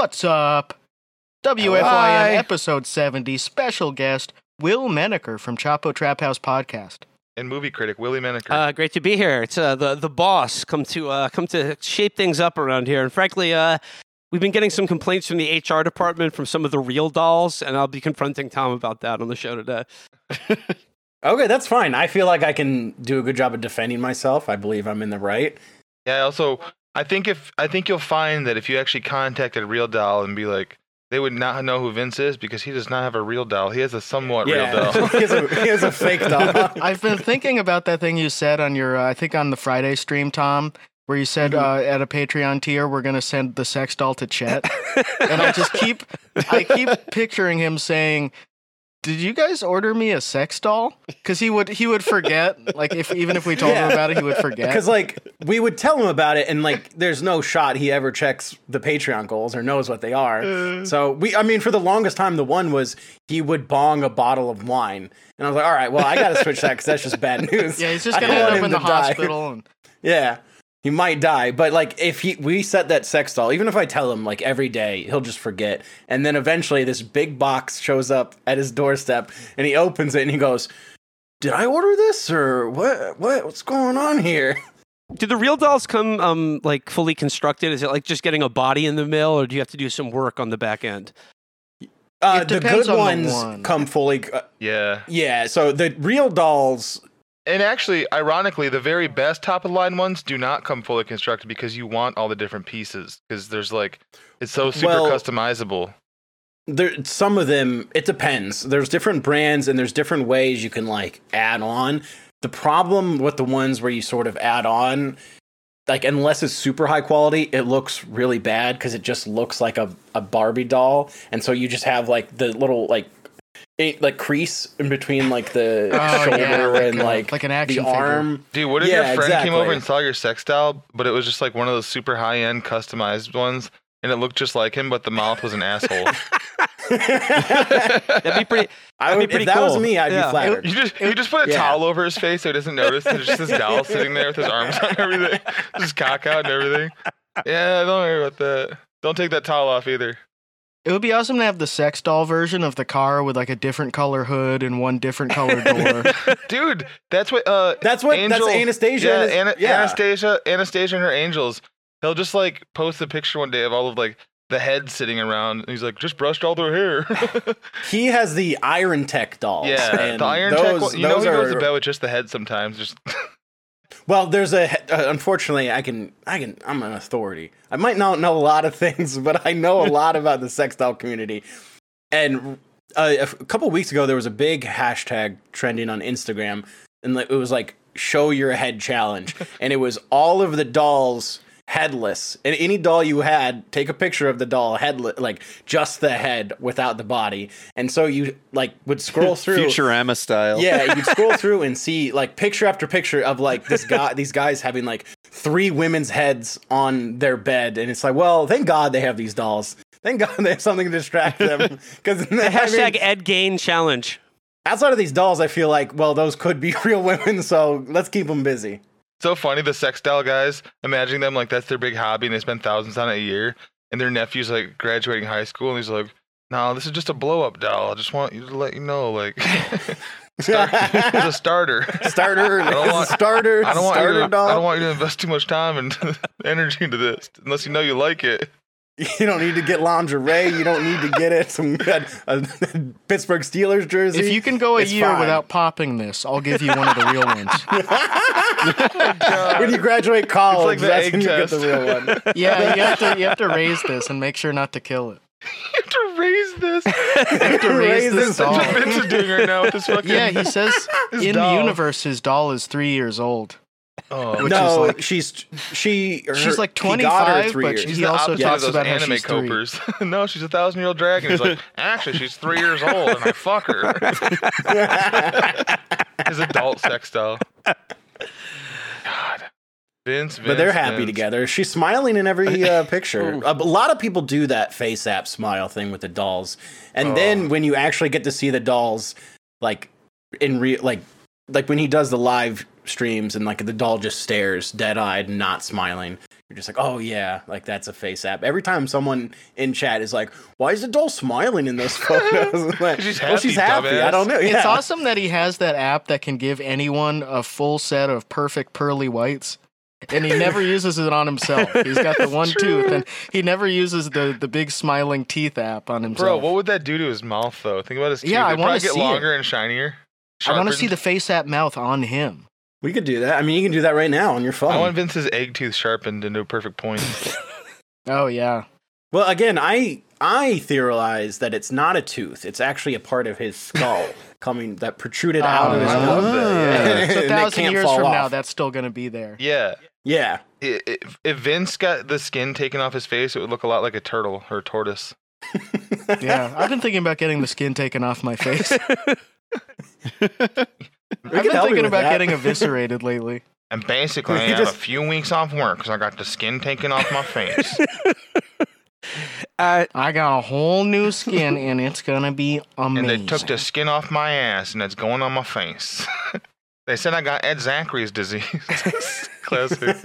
What's up? WFYM Hi. episode 70 special guest Will Menaker from Chapo Trap House podcast. and movie critic Willie Menaker. Uh, great to be here. It's uh, the the boss come to uh, come to shape things up around here. And frankly, uh, we've been getting some complaints from the HR department from some of the real dolls, and I'll be confronting Tom about that on the show today. Okay, that's fine. I feel like I can do a good job of defending myself. I believe I'm in the right. yeah. Also, I think if I think you'll find that if you actually contacted Real Doll and be like, they would not know who Vince is because he does not have a real doll. He has a somewhat real doll. he, has a, he has a fake doll. I've been thinking about that thing you said on your, uh, I think on the Friday stream, Tom, where you said Mm-hmm. uh, at a Patreon tier we're gonna send the sex doll to Chet, and I just keep, I keep picturing him saying, "Did you guys order me a sex doll?" Because he would, he would forget. Like if even if we told him about it, he would forget. Because like we would tell him about it, and like there's no shot he ever checks the Patreon goals or knows what they are. Uh. So we, I mean, for the longest time, the one was he would bong a bottle of wine, and I was like, all right, well, I got to switch that because that's just bad news. yeah, he's just gonna end up in the die. hospital. And, Yeah. He might die, but like if he we set that sex doll, even if I tell him like every day, he'll just forget. And then eventually this big box shows up at his doorstep and he opens it and he goes, "Did I order this or what what what's going on here?" Do the real dolls come um, like fully constructed? Is it like just getting a body in the mail, or do you have to do some work on the back end? Uh, the good on the ones one. come fully uh, yeah. Yeah, so the real dolls And actually, ironically, the very best top of the line ones do not come fully constructed because you want all the different pieces because there's like it's so super Well- customizable. there some of them it depends. There's different brands and there's different ways you can like add on. The problem with the ones where you sort of add on like unless it's super high quality it looks really bad because it just looks like a, a barbie doll. And so you just have like the little like it, like crease in between like the Oh, shoulder yeah, like and a- like, like an the action figure. arm Dude, what if Yeah, your friend came over and saw your sex doll, but it was just like one of those super high end customized ones, and it looked just like him, but the mouth was an asshole. That'd be pretty. I That'd be would, pretty if that was me i'd Yeah. be flattered You just you just put a Yeah. towel over his face so he doesn't notice. There's just this doll sitting there with his arms on everything, just cock out and everything. Yeah, don't worry about that. Don't take that towel off either. It would be awesome to have the sex doll version of the car with like a different color hood and one different color door. Dude, that's what uh that's what Angel, that's anastasia Yeah, and his- Ana- yeah. Anastasia, Anastasia and her angels. He'll just like post a picture one day of all of like the heads sitting around, and he's like, just brushed all their hair. He has the Iron Tech dolls. yeah, the Iron those, Tech. One, you know those he goes are- to bed with just the head sometimes. Just Well, there's a. Uh, unfortunately, I can. I can. I'm an authority. I might not know a lot of things, but I know a lot about the sex doll community. And uh, a f- couple weeks ago, there was a big hashtag trending on Instagram, and it was like "Show Your Head Challenge," and it was all of the dolls headless. And any doll you had, take a picture of the doll headless, like just the head without the body. And so you like would scroll through Futurama style. yeah, you'd scroll through and see like picture after picture of like this guy, these guys having like three women's heads on their bed, and it's like, well, thank God they have these dolls. Thank God they have something to distract them. Because the Hashtag Ed Gein challenge. outside of these dolls, I feel like well, those could be real women, so let's keep them busy. So funny. The sex doll guys, imagining them like that's their big hobby, and they spend thousands on it a year. And their nephew's like graduating high school, and he's like, "No, this is just a blow up doll. I just want you to let you know, like, start, it's a starter." Starter, don't want- starter, I don't want you starter to, doll. I don't want you to invest too much time and energy into this unless you know you like it. you don't need to get lingerie. You don't need to get it some a, a Pittsburgh Steelers jersey. if you can go a It's year fine. without popping this, I'll give you one of the real ones. when you graduate college, the that's egg when you get the real one. Yeah, you have to you have to raise this and make sure not to kill it. You have to raise this. You have to raise Raise this this doll. That's what doing right now with this fucking. Yeah, he says in doll. the universe his doll is three years old. Oh, no, like- she's she. Her, She's like he got her 25, three but years. she's- He's He the also talks of those about how anime she's three. copers. no, she's a thousand year old dragon. He's like, actually, she's three years old, and I fuck her. His adult sex doll. God, Vince, Vince but they're happy Vince. together. She's smiling in every uh, picture. a, a lot of people do that face app smile thing with the dolls, and Oh. then when you actually get to see the dolls, like in real, like like when he does the live streams and like the doll just stares dead eyed, not smiling. You're just like, oh yeah, like that's a face app. Every time someone in chat is like, why is the doll smiling in those photos? like, She's well, she's happy, happy. I don't know. It's awesome that he has that app that can give anyone a full set of perfect pearly whites. And he never uses it on himself. He's got the one tooth, and he never uses the, the big smiling teeth app on himself. Bro, what would that do to his mouth though? Think about his teeth. Yeah, I They'd wanna get see it. longer and shinier. I want to see the face app mouth on him. We could do that. I mean, you can do that right now on your phone. I want Vince's egg tooth sharpened into a perfect point. Oh yeah, Well, again, I I theorize that it's not a tooth. It's actually a part of his skull coming that protruded oh, out of his Oh, mouth. yeah. So a thousand years fall from now, that's still gonna be there. yeah. yeah. If, if Vince got the skin taken off his face, it would look a lot like a turtle or a tortoise. Yeah, I've been thinking about getting the skin taken off my face. I've been thinking about that. getting eviscerated lately. And basically, I You have just- a few weeks off work because I got the skin taken off my face. Uh, I got a whole new skin, and it's gonna be amazing. and they took the skin off my ass, and it's going on my face. they said I got Ed Zachary's disease. Classic.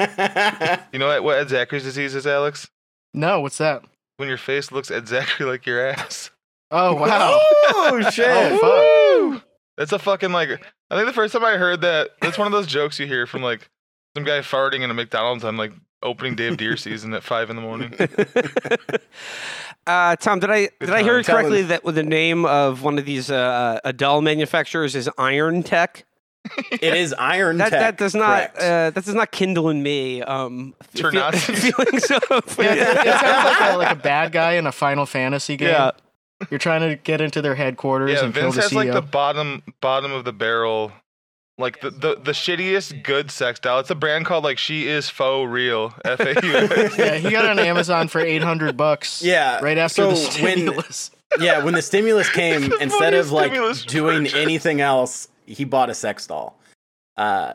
You know what, what Ed Zachary's disease is, Alex? No, what's that? When your face looks Ed Zachary like your ass. Oh wow! oh shit! Oh, fuck. That's a fucking like. I think the first time I heard that, that's one of those jokes you hear from like some guy farting in a McDonald's on like opening day of deer season at five in the morning. uh, Tom, did I did I hear times. it correctly that the name of one of these uh, doll manufacturers is Iron Tech? It is Iron That Tech. that does not uh, that does not kindle in me um, Turn feel- feelings of Yeah, it, it sounds like a, like a bad guy in a Final Fantasy game. Yeah. You're trying to get into their headquarters yeah, and kill Vince the E has CEO. like the bottom bottom of the barrel, like the, the the shittiest good sex doll. It's a brand called like She Is Faux Real F A U. yeah, he got it on Amazon for 800 bucks. Yeah, right after the so when- stimulus. yeah, when the stimulus came, the instead of like doing purchase. anything else, he bought a sex doll. Uh,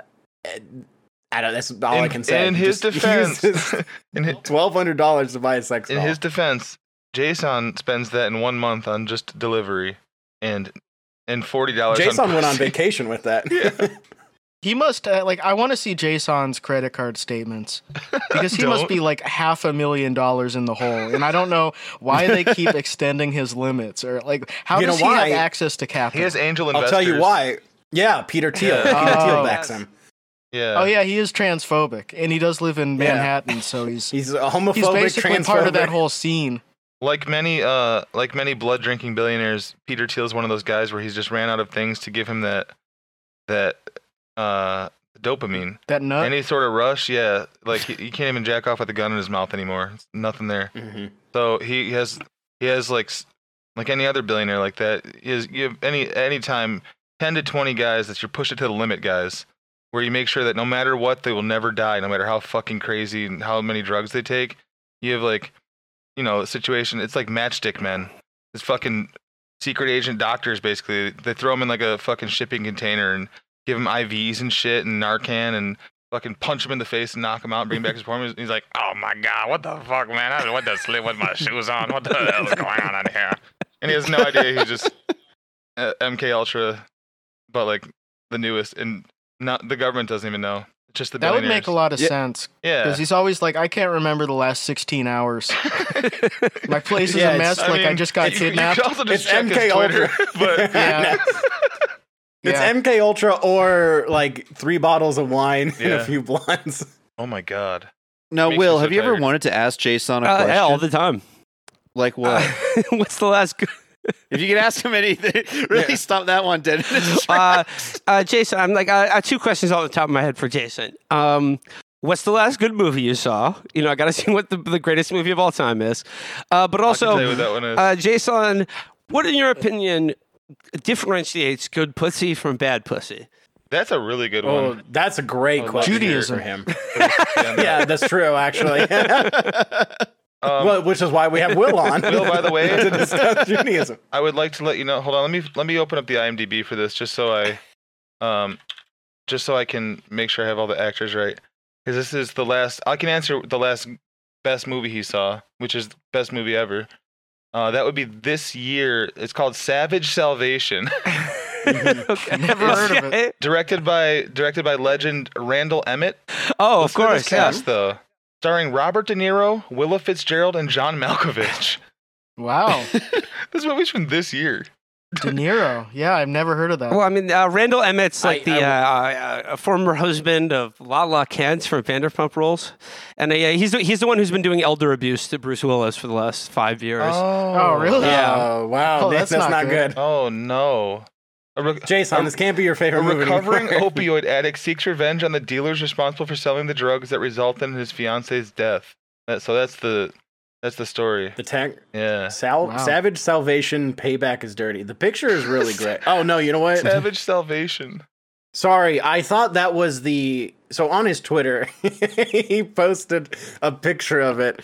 I don't. That's all I can say. in his Just defense, in his, twelve hundred dollars to buy a sex doll. in doll. his defense, Jason spends that in one month on just delivery, and and forty dollars. Jason went on vacation with that. He must uh, like. I want to see Jason's credit card statements because he must be like half a million dollars in the hole, and I don't know why they keep extending his limits or like how You know does he have access to capital? He has angel investors. I'll tell you why. Yeah, Peter Thiel. Yeah. Peter Thiel Oh. backs him. Yeah. oh yeah, he is transphobic, and he does live in Yeah. Manhattan, so he's He's a homophobic, he's basically part of that whole scene. Like many, uh, like many blood drinking billionaires, Peter Thiel is one of those guys where he's just ran out of things to give him that, that, uh, dopamine. That nut. Any sort of rush, yeah. Like he, he can't even jack off with a gun in his mouth anymore. It's nothing there. Mhm. So he has, he has like, like any other billionaire like that. He has, you have any any time, ten to twenty guys that you're push it to the limit, guys. Where you make sure that no matter what, they will never die, no matter how fucking crazy and how many drugs they take. You have like, you know, situation. It's like matchstick men. It's fucking secret agent doctors basically. They throw them in like a fucking shipping container and give him IVs and shit and Narcan and fucking punch him in the face and knock him out and bring back his performance. He's like, oh my god, what the fuck, man? I went to sleep with my shoes on. What the hell is going on in here? And he has no idea. He's just uh, MK Ultra, but like the newest, and not the government doesn't even know. It's just the that would make a lot of Yeah. sense Yeah. because he's always like, I can't remember the last 16 hours. My place is Yeah, a it's- mess. like I just got you- You kidnapped. could also just It's check MK his Twitter, Ultra. but Yeah. It's Yeah. MK Ultra or like three bottles of wine and a few blunts. oh my god. Now, Makes Will, so have you ever wanted to ask Jason a Uh, question? yeah, all the time. like what? Uh, what's the last? G- if you could ask him anything, really Yeah. stop that one dead in its uh, tracks. uh, Jason, I'm like I, I have two questions off the top of my head for Jason. Um, what's the last good movie you saw? You know, I got to see what the, the greatest movie of all time is. Uh, but also, tell what that one uh, Jason, what in your opinion differentiates good pussy from bad pussy? That's a really good Oh, one. that's a great Oh, question Judaism. for him. Yeah, yeah, that's true, actually. Um, well, which is why we have Will on. Will, by the way- to discuss Judaism. I would like to let you know. Hold on, let me let me open up the IMDb for this, just so I, um, just so I can make sure I have all the actors right. Because this is the last. I can answer the last best movie he saw, which is the best movie ever. Uh, that would be this year. It's called Savage Salvation. okay. Never heard of it. Directed by directed by legend Randall Emmett. Oh, of Listen to this course. Yeah. cast though, starring Robert De Niro, Willa Fitzgerald, and John Malkovich. Wow. this movie's from this year. De Niro. Yeah, I've never heard of that. Well, I mean, uh, Randall Emmett's like I- the I uh, uh, former husband of Lala Kent from Vanderpump Rules, and uh, yeah, he's the, he's the one who's been doing elder abuse to Bruce Willis for the last five years. Oh, really? Yeah. Oh wow, Oh, that's, that's not, not good. good. Oh no. A re- Jason, a- this can't be your A favorite movie. recovering opioid addict seeks revenge on the dealers responsible for selling the drugs that resulted in his fiance's death. That, so that's the that's the story. the tank. Yeah. Sal- Wow. Savage Salvation Payback is dirty. The picture is really great. Oh no, you know what? Savage Salvation. Sorry, I thought that was the. So on his Twitter, he posted a picture of it,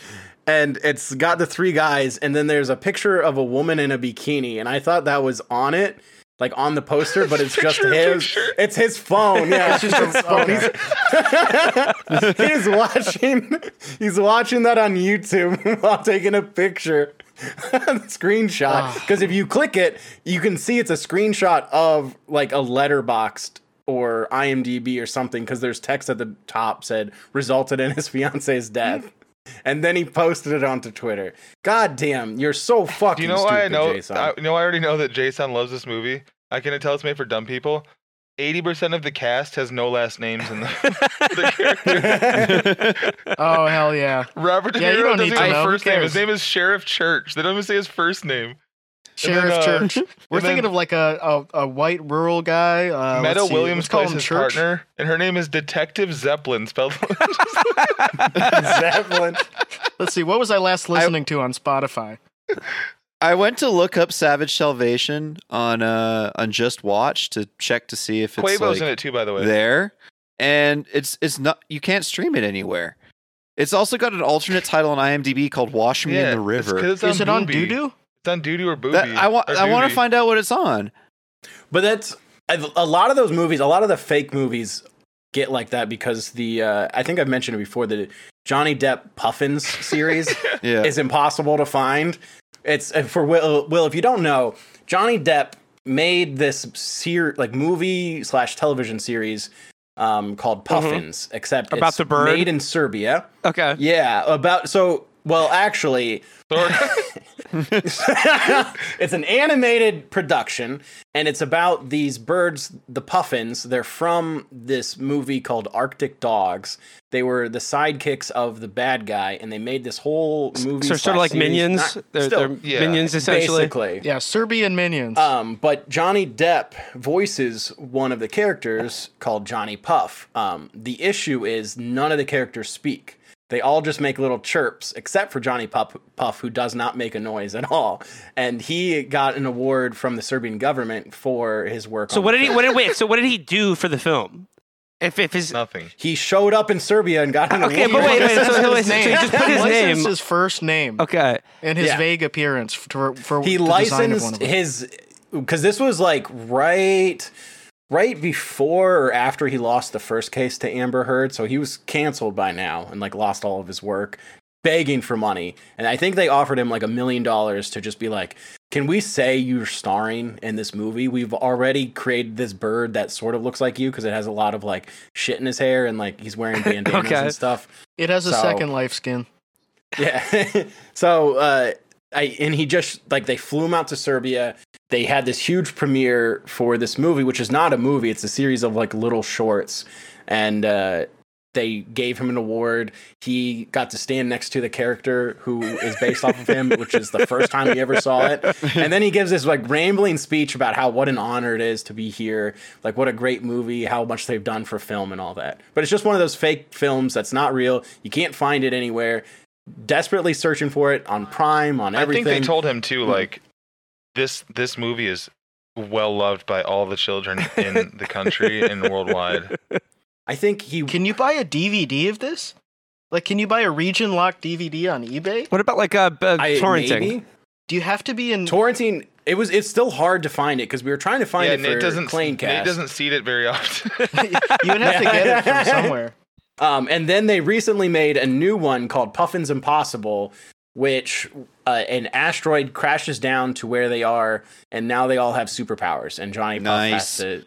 and it's got the three guys, and then there's a picture of a woman in a bikini, and I thought that was on it, like on the poster, but it's just his. picture. It's his phone. Yeah, It's just his phone. He's, he's watching. He's watching that on YouTube while taking a picture. screenshot ah. because if you click it, you can see it's a screenshot of like a letterboxed or IMDb or something because there's text at the top said resulted in his fiance's death. And then he posted it onto Twitter. God damn, you're so fucking Do you know stupid, why I know? Jason. I, you know, I already know that Jason loves this movie. I can tell it's made for dumb people. Eighty percent of the cast has no last names in the, the character. Oh hell yeah. Robert De you Niro don't doesn't need even to have know. a first name. His name is Sheriff Church. They don't even say his first name. Sheriff uh, Church. We're thinking then- of like a, a, a white rural guy. Uh, Meta Williams let's plays his Church. partner, and her name is Detective Zeppelin, spelled. Zeppelin. Let's see. What was I last listening to on Spotify? I went to look up Savage Salvation on uh on Just Watch to check to see if it's Quavo's like, in it too, by the way. there, and it's it's not you can't stream it anywhere. It's also got an alternate title on IMDb called "Wash Me in the it's it's Is it on Booby. Doodoo? It's on Doodoo or Booby. That- I want I want to find out what it's on. But that's a a lot of those movies. A lot of the fake movies get like that because the uh, I think I've mentioned it before. The Johnny Depp Puffins series Yeah, is impossible to find. It's for Will. Will, if you don't know, Johnny Depp made this ser- like movie slash television series um, called Puffins, except About it's the bird? made in Serbia. Okay. Yeah, about so. Well, actually, it's an animated production and it's about these birds the puffins they're from this movie called arctic dogs they were the sidekicks of the bad guy and they made this whole movie So sort of like series. minions. Not- they're still, they're yeah, minions essentially. basically Yeah, Serbian minions. um, but Johnny Depp voices one of the characters called Johnny Puff. Um, the issue is none of the characters speak. They all just make little chirps, except for Johnny Puff, Puff, who does not make a noise at all. And he got an award from the Serbian government for his work. So on what the did he? What did wait? So what did he do for the film? If if his Nothing. He showed up in Serbia and got an Okay, award. but wait, wait, Licensed so- his so he just put his Licensed name- his first name okay, and his Yeah. vague appearance for for he the design of one licensed of them. his because this was like right right before or after he lost the first case to Amber Heard, so he was canceled by now and like lost all of his work, begging for money. And I think they offered him like a million dollars to just be like, "Can we say you're starring in this movie? We've already created this bird that sort of looks like you because it has a lot of like shit in his hair and like he's wearing bandanas Okay. and stuff." It has a second life skin. Yeah. so uh I and he just like they flew him out to Serbia. They had this huge premiere for this movie, which is not a movie, it's a series of like little shorts. And uh they gave him an award. He got to stand next to the character who is based off of him, which is the first time he ever saw it. And then he gives this like rambling speech about how what an honor it is to be here, like what a great movie, how much they've done for film and all that. But it's just one of those fake films that's not real. You can't find it anywhere desperately searching for it on Prime, on everything. I think they told him too, Hmm. like this this movie is well loved by all the children in the country and worldwide. I think he. Can you buy a DVD of this? Like, can you buy a region locked DVD on eBay? what about like uh, uh torrenting? maybe Do you have to be in? torrenting. It was. It's still hard to find it because we were trying to find yeah, it for Nate doesn't Clanecast. Nate doesn't seed it very often. you would have to get it from somewhere. Um, and then they recently made a new one called Puffins Impossible, which uh, an asteroid crashes down to where they are, and now they all have superpowers, and Johnny Puff has to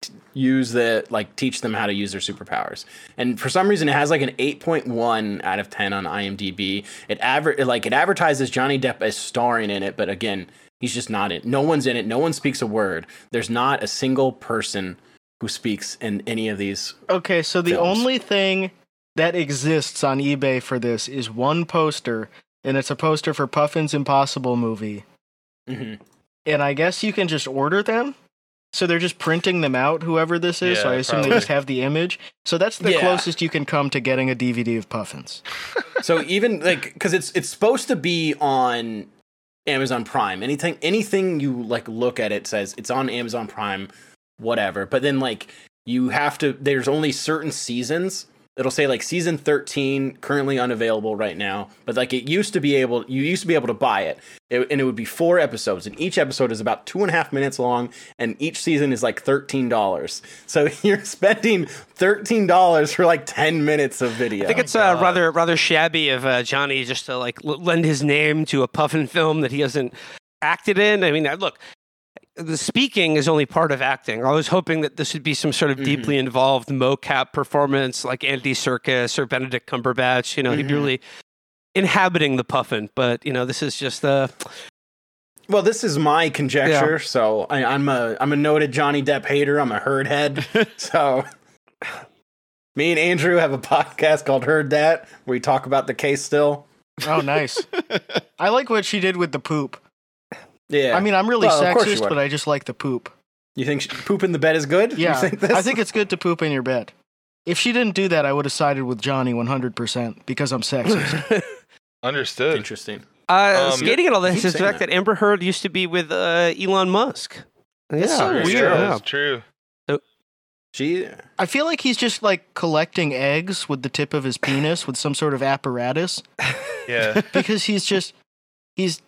t- use the like teach them how to use their superpowers. And for some reason, it has like an eight point one out of ten on IMDb. It adver- it, like it advertises Johnny Depp as starring in it, but again, he's just not in. No one's in it. No one speaks a word. There's not a single person who speaks in any of these. Okay, so the films. only thing that exists on eBay for this is one poster, and it's a poster for Puffin's Impossible movie. Mhm. And I guess you can just order them. So they're just printing them out, whoever this is. so I assume probably. they just have the image. So that's the Yeah. closest you can come to getting a DVD of Puffins. so even like because it's it's supposed to be on Amazon Prime. Anything anything you like look at it says it's on Amazon Prime, whatever. But then like you have to there's only certain seasons. It'll say like season 13 currently unavailable right now, but like it used to be able you used to be able to buy it, It- and it would be four episodes, and each episode is about two and a half minutes long, and each season is like thirteen dollars. So you're spending thirteen dollars for like ten minutes of video. I think it's uh, rather rather shabby of uh, Johnny just to like l- lend his name to a Puffin film that he hasn't acted in. I mean, look, the speaking is only part of acting. I was hoping that this would be some sort of deeply involved mocap performance, like Andy Serkis or Benedict Cumberbatch. You know, he'd be Mhm. really inhabiting the Puffin. But you know, this is just uh, Well, this is my conjecture. So I, I'm a I'm a noted Johnny Depp hater. I'm a Heard head. so me and Andrew have a podcast called Heard That, where we talk about the case still. Oh, nice. I like what she did with the poop. Yeah, I mean, I'm really Well, of course you sexist, but I just like the poop. you think sh- poop in the bed is good? Yeah, you think this? I think it's good to poop in your bed. If she didn't do that, I would have sided with Johnny 100% because I'm sexist. Understood. interesting. uh, Um, skating at all this is the fact that. Amber Heard used to be with uh, Elon Musk. Yeah, so weird. yeah, Yeah. It's true. She I feel like he's just like collecting eggs with the tip of his penis with some sort of apparatus Yeah. because he's just, he's,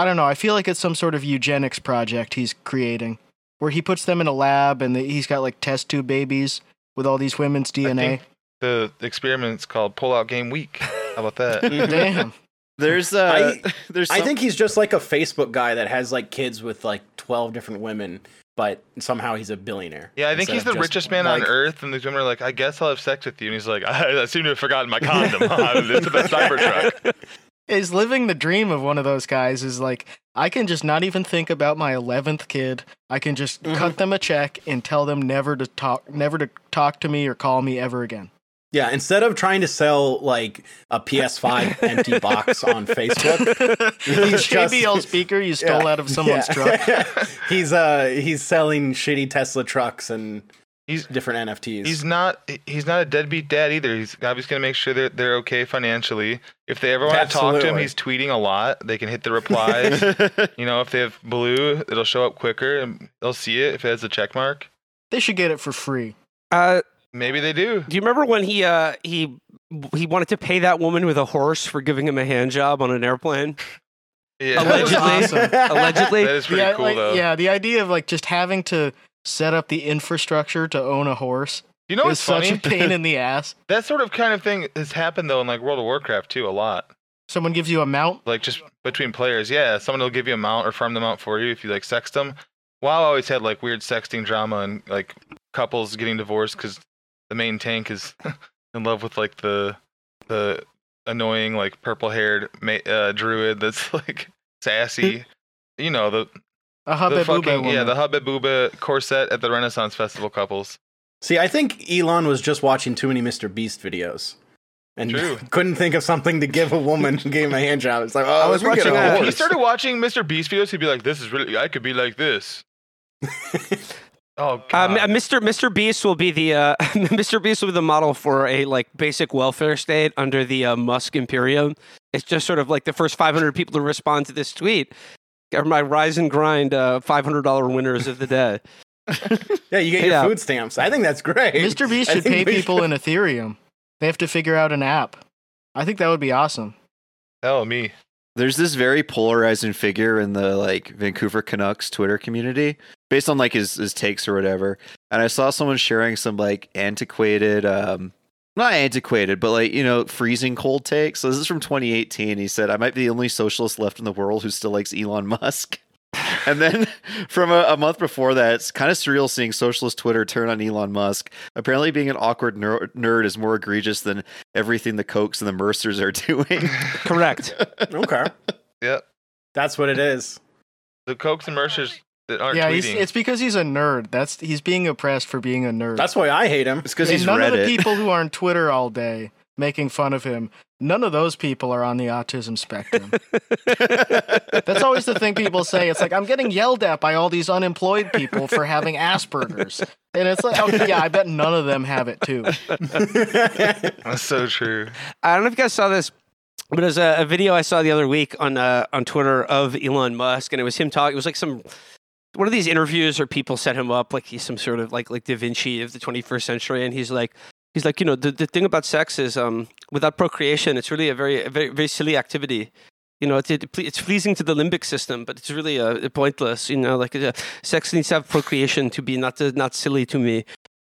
I don't know, I feel like it's some sort of eugenics project he's creating where he puts them in a lab and he's got like test tube babies with all these women's DNA. think- the experiment's called Pull Out Game Week. How about that? Damn. There's uh, there's I think he's just like a Facebook guy that has like kids with like twelve different women, but somehow he's a billionaire. Yeah, I think he's the richest man on earth, and these women are like, "I guess I'll have sex with you," and he's like, "I, I seem to have forgotten my condom into the Cybertruck." Is living the dream of one of those guys is like I can just not even think about my 11th kid. I can just Mhm. cut them a check and tell them never to talk never to talk to me or call me ever again. Yeah, instead of trying to sell like a PS5 empty box on Facebook, He's just- JBL speaker you stole Yeah. out of someone's Yeah. truck. he's uh he's selling shitty Tesla trucks and He's different NFTs. he's not he's not a deadbeat dad either. He's obviously gonna make sure that they're okay financially. If they ever want to talk to him, he's tweeting a lot. They can hit the replies. you know, if they have blue, it'll show up quicker, and they'll see it if it has a check mark. They should get it for free. Uh, Maybe they do. Do you remember when he uh he he wanted to pay that woman with a horse for giving him a hand job on an airplane? Yeah, That Allegedly. awesome. Allegedly. that is pretty yeah, cool like, though. yeah, the idea of like just having to set up the infrastructure to own a horse You know what's such a pain in the ass. that sort of kind of thing has happened though in like World of Warcraft too a lot. Someone gives you a mount. Like just between players, yeah, someone will give you a mount or farm them out for you if you like sext them. WoW always had like weird sexting drama and like couples getting divorced because the main tank is in love with like the the annoying like purple haired ma- uh, druid that's like sassy. you know the A the hubba fucking booba woman. yeah the hubba booba corset at the Renaissance Festival couples. See, I think Elon was just watching too many Mr. Beast videos. And True. couldn't think of something to give a woman who gave him a hand job. It's like, oh, I was let me get watching, a horse. he started watching Mr. Beast videos, he'd be like, "This is really I could be like this." oh Um, god. uh, Mr. Mr. Beast will be the uh, Mr. Beast will be the model for a like basic welfare state under the uh, Musk Imperium. It's just sort of like the first 500 people to respond to this tweet are my rise and grind uh, $500 winners of the day. yeah, you get your Yeah. food stamps. I think that's great. Mr. Beast should pay people should- in Ethereum. They have to figure out an app. I think that would be awesome. Oh, me. There's this very polarizing figure in the like Vancouver Canucks Twitter community based on like his, his takes or whatever. And I saw someone sharing some like antiquated um not antiquated, but like you know, freezing cold take. So this is from 2018. He said, "I might be the only socialist left in the world who still likes Elon Musk." and then from a, a, month before that, it's kind of surreal seeing socialist Twitter turn on Elon Musk. Apparently, being an awkward ner- nerd is more egregious than everything the Kochs and the Mercers are doing. Correct. okay. Yep. That's what it is. The Kochs and Mercers that aren't yeah, tweeting. he's, it's because he's a nerd. That's he's being oppressed for being a nerd. That's why I hate him. It's because he's none read of the people who are on Twitter all day making fun of him, none of those people are on the autism spectrum. That's always the thing people say. It's like I'm getting yelled at by all these unemployed people for having Asperger's, and it's like, okay, yeah, I bet none of them have it too. That's so true. I don't know if you guys saw this, but there's a, a video I saw the other week on uh, on Twitter of Elon Musk, and it was him talking. It was like some one of these interviews where people set him up like he's some sort of like like Da Vinci of the 21st century, and he's like. He's like, you know, the, the thing about sex is, um, without procreation, it's really a very, a very, very silly activity. You know, it, it, it's pleasing to the limbic system, but it's really uh, pointless. You know, like uh, sex needs to have procreation to be not uh, not silly to me.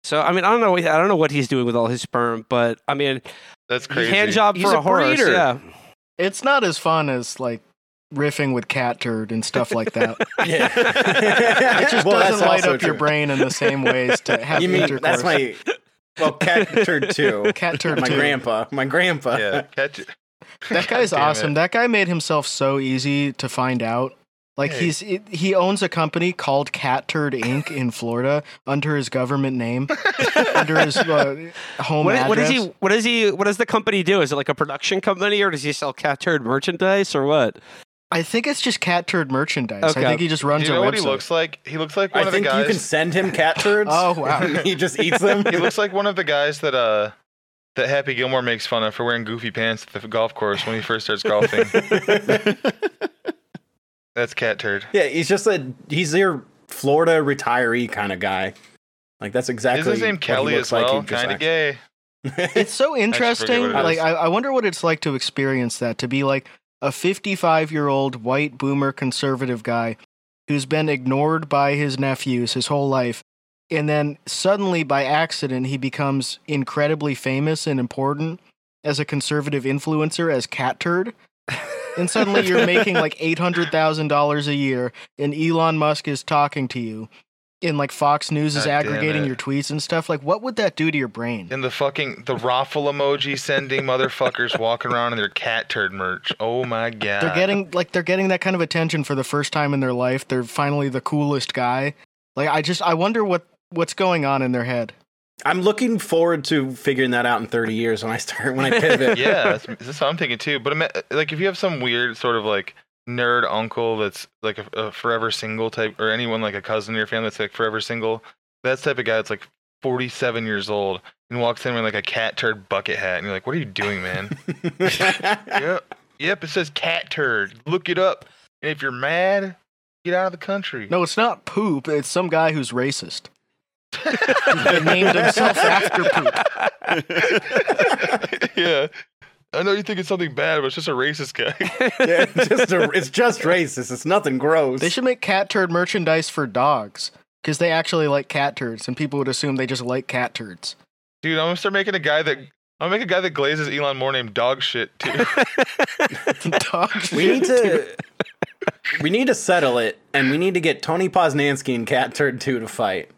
So, I mean, I don't know, I don't know what he's doing with all his sperm, but I mean, That's crazy. hand job He's for a a, horse. breeder. Yeah, It's not as fun as like riffing with cat turd and stuff like that. Yeah. It just Well, doesn't light also up your brain in the same ways to have You mean intercourse. that's my well, cat turd too. cat turd My too. grandpa. My grandpa. Yeah, catch it. That guy's awesome. it. That guy made himself so easy to find out. Like Hey. he's he- he owns a company called Cat Turd Inc. in Florida under his government name, under his uh, home what, address. what is he? What is he? What does the company do? Is it like a production company, or does he sell cat turd merchandise, or what? I think it's just Cat Turd merchandise. Okay. I think he just Do runs you know a what website. he looks like? He looks like one I of the I think guys. you can send him cat turds. Oh, wow. he just eats them. He looks like one of the guys that uh that Happy Gilmore makes fun of for wearing goofy pants at the golf course when he first starts golfing. That's cat turd. yeah, he's just a he's your Florida retiree kind of guy. Like that's exactly. Is his name Kelly looks as well? He just kind of gay. It's so interesting. what it Like. I, I wonder what it's like to experience that. To be like a 55 year old white boomer conservative guy who's been ignored by his nephews his whole life, and then suddenly by accident he becomes incredibly famous and important as a conservative influencer as Cat Turd. and suddenly you're making like eight hundred thousand dollars a year, and Elon Musk is talking to you, and like Fox News is God aggregating your tweets and stuff. Like, what would that do to your brain? And the fucking the raffle emoji sending motherfuckers walking around in their cat turd merch. Oh my god. They're getting like they're getting that kind of attention for the first time in their life. They're finally the coolest guy. Like I just I wonder what what's going on in their head. I'm looking forward to figuring that out in 30 years when I start when I pivot. yeah, that's, that's what I'm thinking too. But ima- like, if you have some weird sort of like nerd uncle that's like a, a forever single type, or anyone like a cousin in your family that's like forever single, that's type of guy that's like 47 years old and walks in with like a cat turd bucket hat, and you're like, "What are you doing, man?" yep, yep. It says cat turd. Look it up. And if you're mad, get out of the country. No, it's not poop. It's some guy who's racist. he named himself after poop. yeah. I know you think it's something bad, but it's just a racist guy. Yeah, it's just a, it's just racist. It's nothing gross. They should make cat turd merchandise for dogs because they actually like cat turds, and people would assume they just like cat turds. Dude, I'm gonna start making a guy that I'm gonna make a guy that glazes Elon more named dog shit too. Dog we need to we need to settle it, and we need to get Tony Posnanski and Cat Turd Two to fight.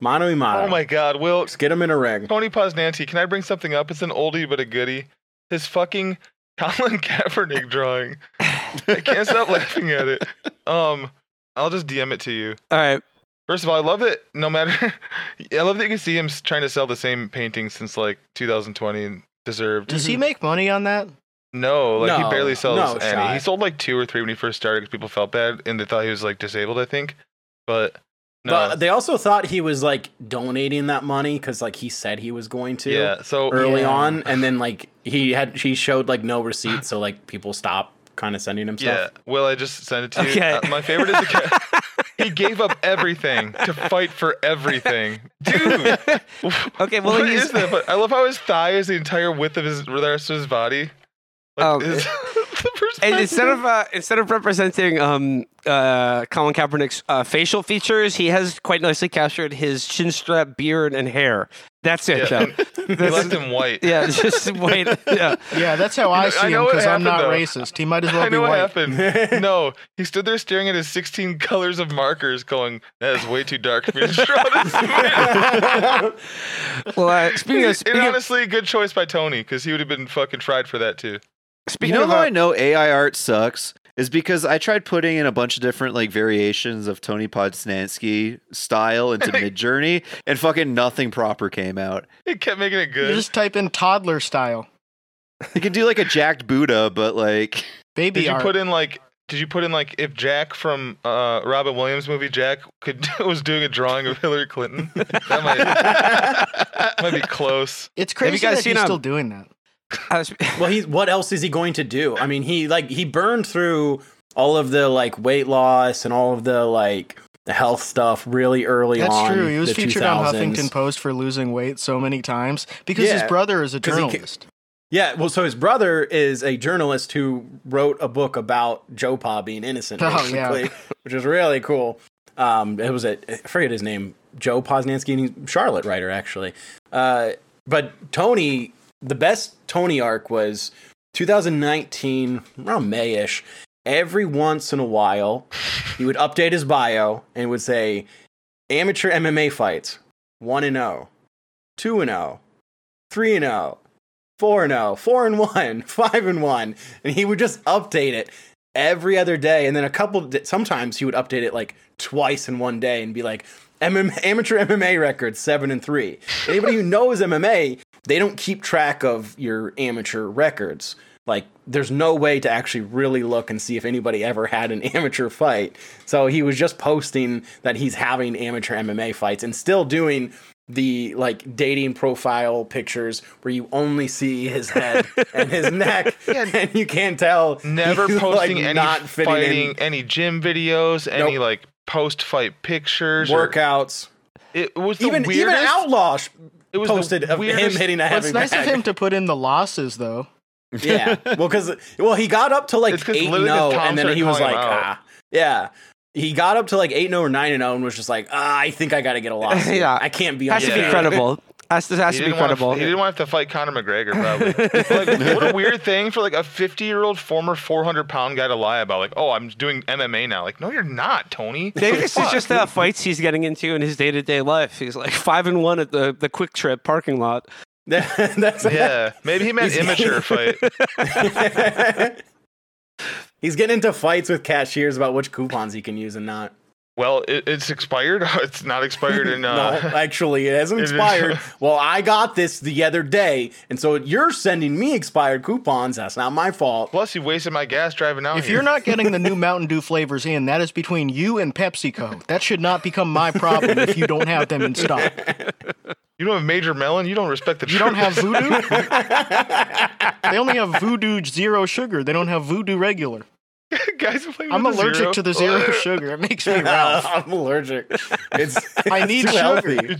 Mano y mano. oh my god, Will Just get him in a ring. Tony Posnanski, can I bring something up? It's an oldie but a goodie. His fucking Colin Kaepernick drawing. I can't stop laughing at it. Um, I'll just DM it to you. All right. First of all, I love it. No matter, I love that you can see him trying to sell the same painting since like 2020 and deserved. Does he make money on that? No, like No, he barely sells no any. shot. He sold like two or three when he first started because people felt bad and they thought he was like disabled. I think, but no, But they also thought he was like donating that money because like he said he was going to yeah. So early Yeah. on, and then like he had he showed like no receipt, so like people stopped kind of sending him Yeah, stuff. Will I just send it to you? Okay. Uh, my favorite is the guy. he gave up everything to fight for everything, dude. Okay, well, what he's- is that? But I love how his thigh is the entire width of his the rest of his body. Like, Um, his- the first and instead of uh, instead of representing um, uh, Colin Kaepernick's uh, facial features, he has quite nicely captured his chin strap, beard, and hair. That's it, Yeah. though. He left him white. Yeah, just white. Yeah. Yeah, that's how I I see him know what because I'm not though. racist. He might as well I be know what white. happened. no, he stood there staring at his 16 colors of markers, going, "That is way too dark for me to draw this." Well, uh, speaking of speaking, of, honestly, good choice by Tony because he would have been fucking fried for that too. You know of how I know AI art sucks is because I tried putting in a bunch of different like variations of Tony Posnanski style into Midjourney, and fucking nothing proper came out. It kept making it You good. just type in toddler style, You can do like a jacked Buddha, but like baby Did you art. put in like? Did you put in like if Jack from uh, Robin Williams movie Jack could was doing a drawing of Hillary Clinton? That might might be close. it's crazy Have you guys that seen, he's um, still doing that. I was- well, he's what else is he going to do? I mean, he like he burned through all of the like weight loss and all of the like health stuff really early That's on. true. He was the featured on Huffington Post for losing weight so many times because his brother is a 'cause he journalist. Yeah, well, so his brother is a journalist who wrote a book about Joe Pa being innocent, Oh, basically, yeah. which is really cool. Um, it was a I forget his name, Joe Posnanski, and he's Charlotte writer actually. Uh, but Tony, the best Tony arc was 2019, around Mayish. Every once in a while, he would update his bio and would say, "Amateur MMA fights, one and zero, two and zero, three and zero." four and oh, four and one, five and one, and he would just update it every other day, and then a couple. Sometimes he would update it like twice in one day and be like, MMA, amateur MMA record seven and three. Anybody who knows MMA, they don't keep track of your amateur records. Like, there's no way to actually really look and see if anybody ever had an amateur fight. So he was just posting that he's having amateur MMA fights and still doing the like dating profile pictures where you only see his head and his neck and you can't tell Never posting like, any not fitting fighting, in any gym videos, any like post fight pictures. or- workouts It was the even weirdest. even outlaw it was posted of him hitting a heavy it's nice bag. of him to put in the losses, though. yeah well because well he got up to like 8 literally 'cause 0 and then he was like ah yeah he got up to like 8 0 or 9 and 0 and was just like ah, I think I got to get a loss. Yeah. I can't be on has to be credible. Has to has He to be didn't, want credible. to, he didn't want to have to fight Conor McGregor, probably. like, what a weird thing for like a 50 year old former 400 pound guy to lie about. Like, oh, I'm doing MMA now. Like, no, you're not, Tony. Maybe this is just the fights he's getting into in his day to day life. He's like five and one at the the QuikTrip parking lot. that's Yeah, maybe he meant immature fight. He's getting into fights with cashiers about which coupons he can use and not. Well, it, it's expired. It's not expired in. no, Uh, actually, it hasn't it is- expired. well, I got this the other day, and so you're sending me expired coupons. That's not my fault. Plus, you wasted my gas driving out If here. you're not getting the new Mountain Dew flavors in, that is between you and PepsiCo. That should not become my problem if you don't have them in stock. you don't have major melon, you don't respect the You don't have VooDew? they only have VooDew zero sugar. They don't have VooDew regular. guys playing I'm allergic zero. to the zero sugar. It makes me Ralph. I'm allergic. It's, I need too sugar. healthy.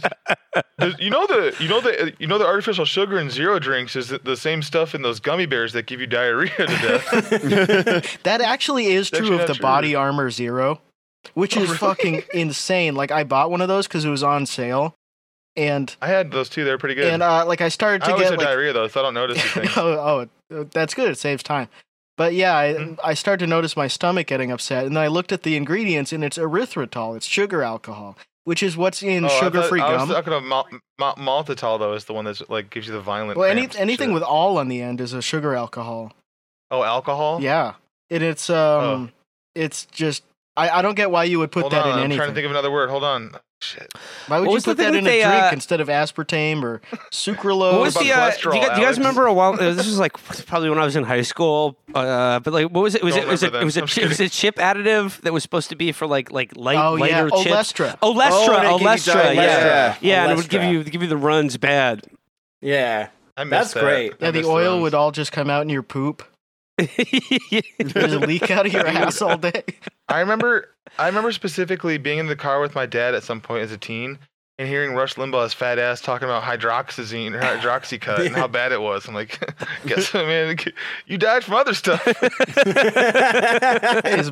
You know the you know the you know the artificial sugar in zero drinks is the, the same stuff in those gummy bears that give you diarrhea to death. That actually is true actually of the not Body. Armor Zero, which Oh, is really? fucking insane. Like I bought one of those because it was on sale, and I had those too. They're pretty good. and uh, like I started to always get have like diarrhea though, so I don't notice these oh, oh, that's good. It saves time. But yeah, I, Mhm. I started to notice my stomach getting upset, and then I looked at the ingredients, and it's erythritol. It's sugar alcohol, which is what's in Oh, sugar-free I gum. was talking about mal- mal- maltitol though. Is the one that's like gives you the violent. well, any, anything shit. with all on the end is a sugar alcohol. oh alcohol. Yeah, and it's um, it's just I, I don't get why you would put Hold that on, in I'm anything. trying to think of another word. Hold on. Shit. Why would What you put that that in a drink uh, instead of aspartame or sucralose? What was about the? Uh, do, cholesterol, you, guys- do you guys remember a while? Uh, this was like probably when I was in high school. Uh, but like, what was it? Was Don't it? Was it? remember It was then. a. I'm chi- It was a chip additive that was supposed to be for like like light oh yeah, lighter chips. Olestra. Oh, Lestra, Oh, they oh, give you Lestra, diet- yeah, Lestra. yeah, and it would give you give you the runs bad. Yeah. I missed That's that. great. I Yeah, the oil runs. would all just come out in your poop. There's a leak out of your ass all day. I remember I remember specifically being in the car with my dad at some point as a teen and hearing Rush Limbaugh's fat ass talking about hydroxyzine or hydroxycut and how bad it was. I'm like, guess what, man? You died from other stuff. Is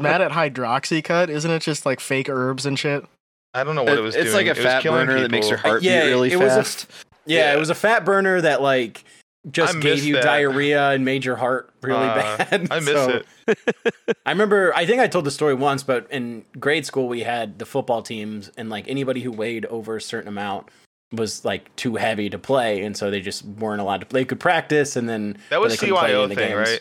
mad at hydroxycut? Isn't it just like fake herbs and shit? I don't know what it was it's doing. like a It fat killing burner that makes your heart Yeah, beat really it was a- fast. Yeah, Yeah. it was a fat burner that like just gave you that. diarrhea and made your heart really Uh, bad. I miss So, it. I remember I think I told the story once, but in grade school we had the football teams and like anybody who weighed over a certain amount was like too heavy to play and so they just weren't allowed to play. they could practice and then That was they couldn't play CYO thing, games. right?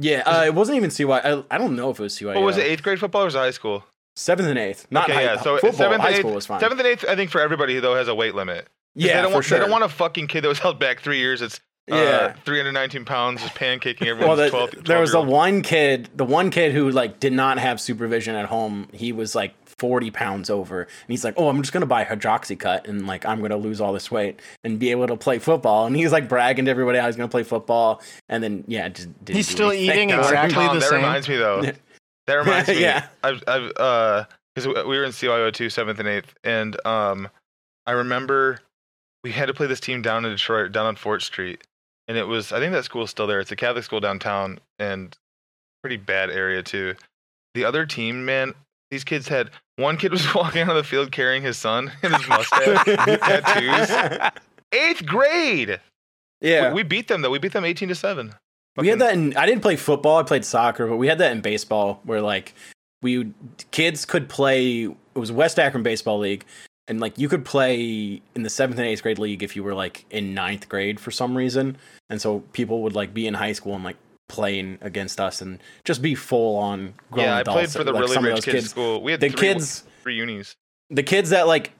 Yeah, uh, it wasn't even CY. I, I don't know if it was CYO. What was it? Eighth grade football or was it high school? Seventh and eighth. Not okay, high, yeah. So football. seventh high and school eighth, was fine. seventh and eighth, I think for everybody though has a weight limit. yeah, they don't for want, sure. They don't want a fucking kid that was held back three years. It's uh, Yeah. 319 pounds, is pancaking well, the, 12, 12 there was the one kid, the one kid who like did not have supervision at home. He was like 40 pounds over, and he's like, "Oh, I'm just gonna buy hydroxycut, and like I'm gonna lose all this weight and be able to play football." And he's like bragging to everybody how he's gonna play football, and then yeah, just didn't He's still anything. eating God, exactly Tom, the that same. That reminds me though. That reminds me. Yeah. I've, I've, uh, because we were in CYO two, seventh and eighth, and um, I remember we had to play this team down in Detroit, down on Fort Street, and it was I think that school's still there. It's a Catholic school downtown, and pretty bad area too. The other team, man, these kids had one kid was walking on the field carrying his son and his mustache, tattoos. Eighth grade. Yeah, We, we beat them though. We beat them eighteen to seven. We had that in. I didn't play football. I played soccer, but we had that in baseball, where like we kids could play. It was West Akron Baseball League, and like you could play in the seventh and eighth grade league if you were like in ninth grade for some reason, and so people would like be in high school and like playing against us and just be full on grown Yeah, I played for the like, really some rich those kids, school. We had The three, kids, three unis. the kids that like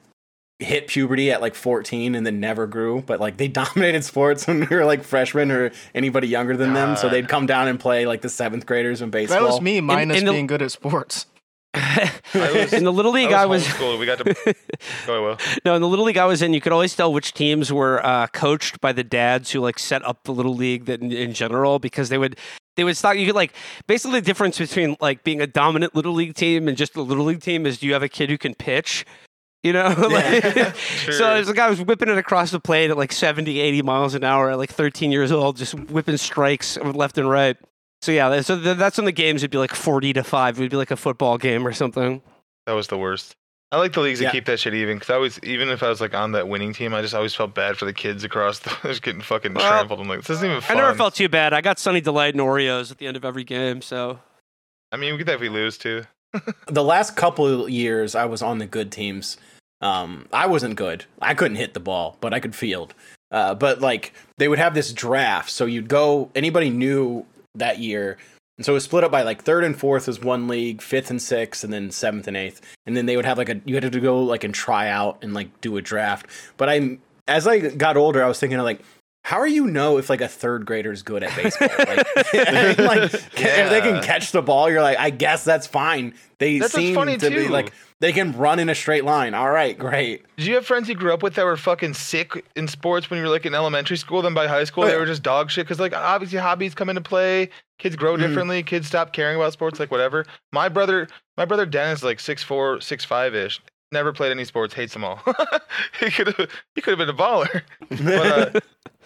hit puberty at like 14 and then never grew but like they dominated sports when we were like freshmen or anybody younger than them so they'd come down and play like the seventh graders in baseball That was me, minus in the- being good at sports. was- in the little league, I was, homeschooled. We got to go well. no in the little league I was in. You could always tell which teams were uh, coached by the dads who like set up the little league that in, in general because they would they would start. You could like basically the difference between like being a dominant little league team and just a little league team is do you have a kid who can pitch. You know, Like- Sure. so there's a guy who's whipping it across the plate at like 70, 80 miles an hour at like 13 years old, just whipping strikes left and right. So yeah, so th- that's when the games would be like 40 to five. It would be like a football game or something. That was the worst. I like the leagues Yeah. that keep that shit even because I was even if I was like on that winning team, I just always felt bad for the kids across the just getting fucking Well, trampled. I'm like, this isn't even I never felt too bad. I got Sunny Delight and Oreos at the end of every game. So I mean, we get that if we lose too. the last couple of years i was on the good teams um i wasn't good i couldn't hit the ball but i could field uh but like they would have this draft so you'd go anybody knew that year. And so it was split up by like third and fourth was one league fifth and sixth and then seventh and eighth. And then they would have like a you had to go like and try out and like do a draft. But i as i got older i was thinking of like how are you know if like a third grader is good at baseball? Like, like if they can catch the ball, you're like, I guess that's fine. They That's seem funny, to be like they can run in a straight line. All right, great. Did you have friends you grew up with that were fucking sick in sports when you were like in elementary school? Then by high school Oh, they were just dog shit because like obviously hobbies come into play. Kids grow Mhm. differently. Kids stop caring about sports. Like whatever. My brother, my brother Dennis, is like six four, six five ish. Never played any sports. Hates them all. he could have. He could have been a baller. But uh,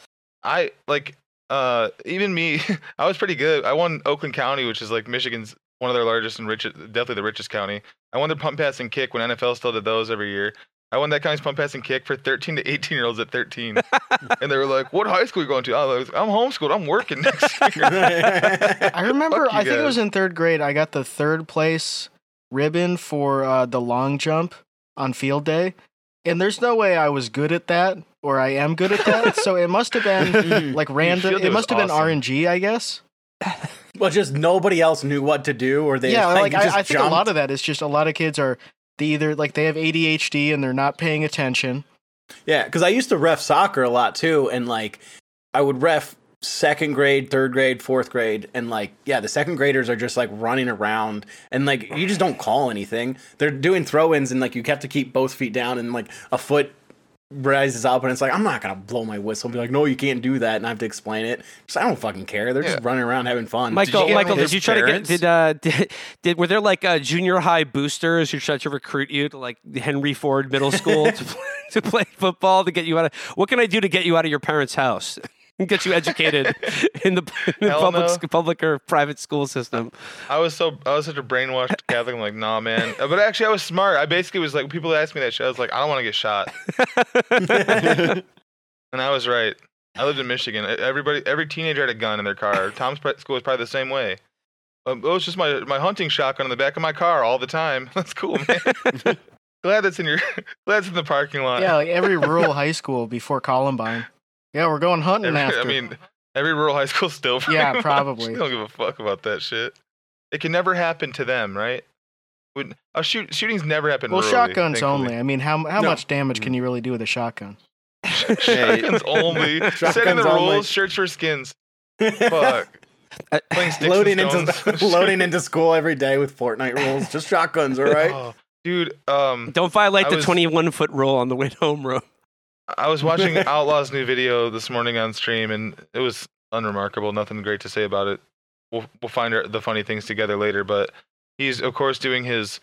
I like uh even me. I was pretty good. I won Oakland County, which is like Michigan's one of their largest and richest, definitely the richest county. I won their punt pass and kick when NFL still did those every year. I won that county's punt pass and kick for 13 to 18 year olds at 13, and they were like, "What high school are you going to?" I was, like, "I'm homeschooled. I'm working next year." I remember, I think it was in third grade. I got the third place ribbon for uh, the long jump on field day, and there's no way I was good at that, or I am good at that. so it must have been mm-hmm. like random. day It must have been awesome. RNG, I guess. well, just nobody else knew what to do, or they yeah, like, just I, I think a lot of that is just a lot of kids are they either like they have ADHD and they're not paying attention. Yeah, because I used to ref soccer a lot too, and like I would ref second grade, third grade, fourth grade, and like yeah, the second graders are just like running around, and like you just don't call anything. They're doing throw-ins, and like you have to keep both feet down, and like a foot rises up, and it's like I'm not gonna blow my whistle, and be like, no, you can't do that, and I have to explain it. Just I don't fucking care. They're just running around having fun. Michael, get Michael, did you try parents? to get did uh did, did were there like uh, junior high boosters who tried to recruit you to like Henry Ford Middle School to, to play football to get you out of. What can I do to get you out of your parents' house? And Get you educated in the, in the public, no. public or private school system. I was so I was such a brainwashed Catholic. I'm like, nah, man. Uh, But actually, I was smart. I basically was like, people asked me that shit. I was like, I don't want to get shot, and I was right. I lived in Michigan. Everybody, every teenager had a gun in their car. Tom's school was probably the same way. Um, it was just my my hunting shotgun in the back of my car all the time. That's cool, man. glad that's in your glad it's in the parking lot. Yeah, like every rural high school before Columbine. Yeah, we're going hunting Every- after. I mean, every rural high school still. Yeah, probably. They don't give a fuck about that shit. It can never happen to them, right? Would a shoot shootings never happen? well, rurally, shotguns thankfully. only. I mean, how how No. much damage can you really do with a shotgun? Shotguns only. Setting the only. rules. Shirts for skins. Fuck. Uh, Playing sticks loading and into loading into school every day with Fortnite rules. Just shotguns, all right? Oh, dude, um, Don't violate I the 21 foot rule on the way home, bro. I was watching Outlaw's new video this morning on stream, and it was unremarkable. Nothing great to say about it. We'll we'll find the funny things together later. But he's of course doing his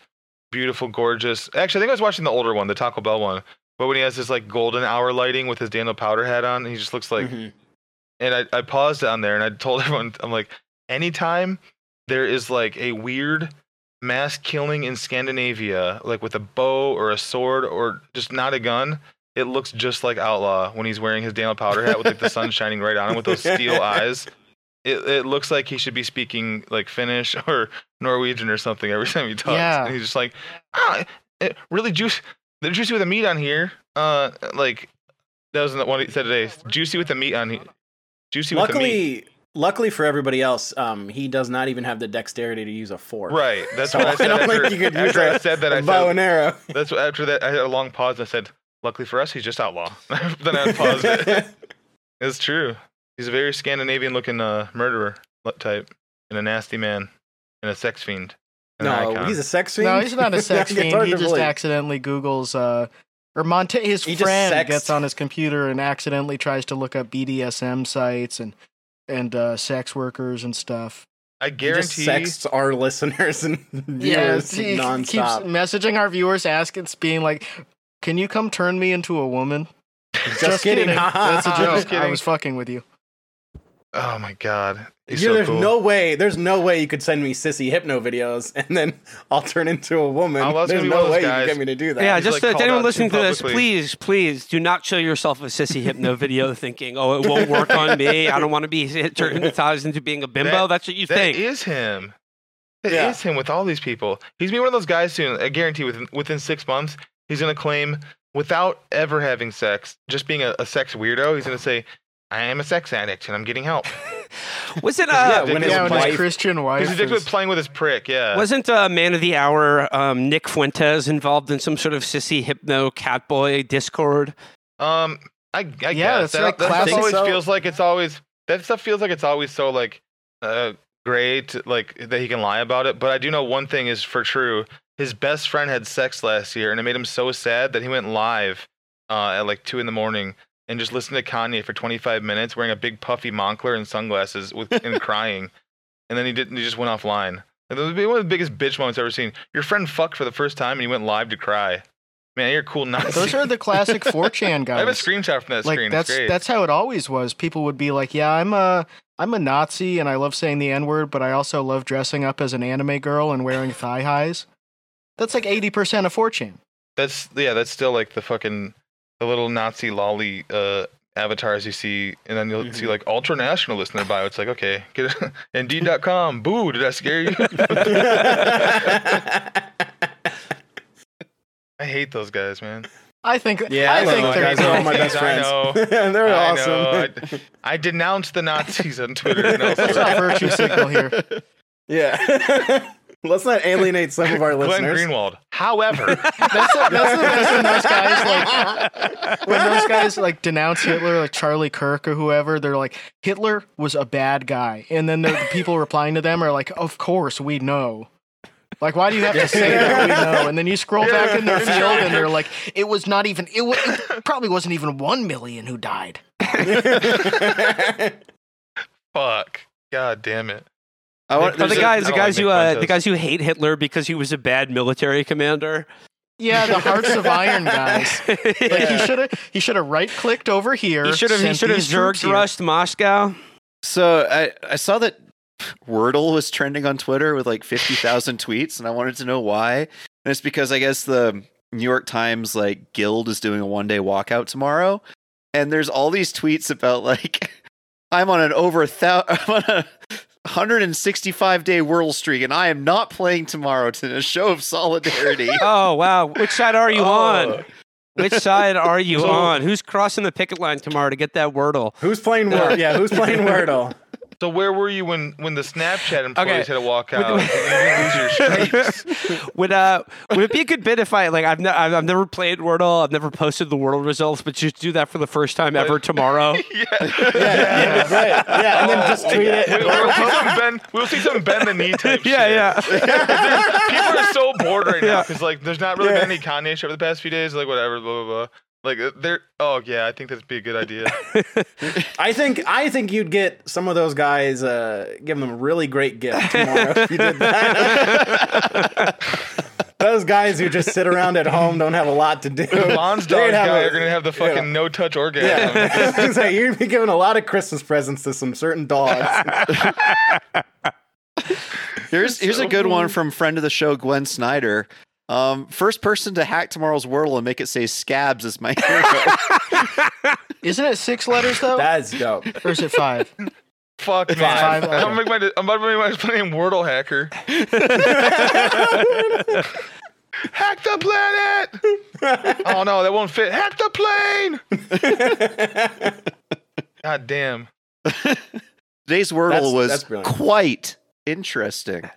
beautiful, gorgeous. Actually, I think I was watching the older one, the Taco Bell one. But when he has this like golden hour lighting with his Daniel Powder hat on, he just looks like. Mhm. And I I paused it on there, and I told everyone, I'm like, anytime there is like a weird mass killing in Scandinavia, like with a bow or a sword or just not a gun, it looks just like Outlaw when he's wearing his Daniel Powder hat with like the sun shining right on him with those steel eyes. It it looks like he should be speaking like Finnish or Norwegian or something every time he talks. Yeah. And he's just like, ah, it, really juicy. The juicy with the meat on here. Uh, like that was one he said today. Juicy with the meat on here. Juicy with the meat. Luckily, luckily for everybody else, um, he does not even have the dexterity to use a fork. Right. That's So what I I said. don't after, think you could use after I a- said that, A I bow said and arrow. that's what, after that. I had a long pause. And I said, "Luckily for us, he's just outlaw." then I paused it. It's true. He's a very Scandinavian-looking uh, murderer type, and a nasty man, and a sex fiend. and no, he's a sex fiend. No, he's not a sex fiend. He just believe. accidentally Google's uh or Monte his He friend gets on his computer and accidentally tries to look up BDSM sites and and uh, sex workers and stuff. I guarantee He just guarantee. sexts our listeners and Yeah, viewers he keeps messaging our viewers, asking, being like, "Can you come turn me into a woman?" Just, kidding. haha. That's a Just joke. I was fucking with you. oh my god, he's Yeah, so there's cool. no way. There's no way you could send me sissy hypno videos and then I'll turn into a woman. Outlaws there's no way those you can get me to do that. Yeah, he's, just like, to anyone listening too to this, please, please do not show yourself a sissy hypno video thinking, oh, it won't work on me. I don't want to be hit- hypnotized into being a bimbo. That- That's what you That think. is him. That is Yeah. him with all these people. He's gonna be one of those guys soon. I guarantee within within six months, he's gonna claim without ever having sex, just being a, a sex weirdo. He's gonna say, "I am a sex addict and I'm getting help." Wasn't Yeah, uh, when his yeah, wife- his Christian wife. Because he's addicted is- with playing with his prick. Yeah. wasn't uh, man of the hour um, Nick Fuentes involved in some sort of sissy hypno catboy Discord? Um, I, I Yeah, guess it's that, like that stuff classic- always so- feels like it's always that stuff feels like it's always so like uh great like that he can lie about it. But I do know one thing is for true. His best friend had sex last year, and it made him so sad that he went live uh, at like two in the morning and just listened to Kanye for 25 minutes, wearing a big puffy Moncler and sunglasses, with and crying. And then he didn't. He just went offline. And that would be one of the biggest bitch moments I've ever seen. Your friend fucked for the first time, and he went live to cry. Man, you're cool Nazi. Those are the classic 4chan guys. I have a screenshot from that like screen. that's great. that's how it always was. People would be like, "Yeah, I'm a I'm a Nazi and I love saying the N word, but I also love dressing up as an anime girl and wearing thigh highs." That's like 80% of 4chan. That's yeah, that's still like the fucking the little Nazi lolly uh avatars you see, and then you'll see Mhm. like ultra nationalist in their bio. It's like okay, get it, Indeed.com. Boo! Did I scare you? I hate those guys, man. I think yeah, I, I think those they're guys. They're all my great. best I friends. know. They're I awesome. know. I, I denounce the Nazis on Twitter. And That's not elsewhere. virtue signal here. yeah. Let's not alienate some of our Glenn listeners. Greenwald. However, That's the, that's the best when those guys like when those guys like denounce Hitler, like Charlie Kirk or whoever. They're like Hitler was a bad guy, and then the, the people replying to them are like, "Of course we know." Like, why do you have to say that we know? And then you scroll back in their field, and they're like, "It was not even. It, wa- it probably wasn't even one million who died." fuck. God damn it. I want, Are the There's a- guys, the guys who, uh, the guys who hate Hitler because he was a bad military commander. Yeah, the Hearts of Iron guys. Like he should have he should have right clicked over here. he should have he should have these troops Zerg rushed Moscow. So I, I saw that Wordle was trending on Twitter with like 50,000 tweets, and I wanted to know why. And it's because I guess the New York Times like guild is doing a one day walkout tomorrow, and there's all these tweets about like I'm on an over a thou- I'm on a 165 day Wordle streak, and I am not playing tomorrow to a show of solidarity. Oh wow, which side are you Oh. on? Which side are you So- on? Who's crossing the picket line tomorrow to get that Wordle? Who's playing Wordle? Uh, yeah, who's playing Wordle? So where were you when when the Snapchat employees Okay. had to walk out? the- and you lose your streaks. Would uh would it be a good bit if I like I've ne- I've I've never played Wordle, I've never posted the Wordle results, but just do that for the first time ever tomorrow? yeah. Yeah, yeah, right. Yeah, and then just tweet it. we'll see some Ben. We'll see some Ben the knee type. yeah, shit. yeah. People are so bored right now Yeah. because like there's not really Yeah. been any Kanye shit over the past few days. Like whatever, blah blah blah. Like uh, they're. Oh yeah, I think that'd be a good idea. I think I think you'd get some of those guys, uh, give them a really great gift tomorrow if you did that. those guys who just sit around at home, don't have a lot to do. Lon's They'd dog have guy a- are gonna have the fucking yeah. no touch orgasm. Yeah, so you'd be giving a lot of Christmas presents to some certain dogs. Here's here's a good one from friend of the show Gwen Snyder. Um, first person to hack tomorrow's Wordle and make it say scabs is my hero. Isn't it six letters though? That's dope. or is it five? Fuck man. Five, I'm, gonna make my, I'm about to make my name Wordle hacker. Hack the planet! oh no, that won't fit. Hack the plane! God damn. Today's Wordle That's- was that's quite interesting.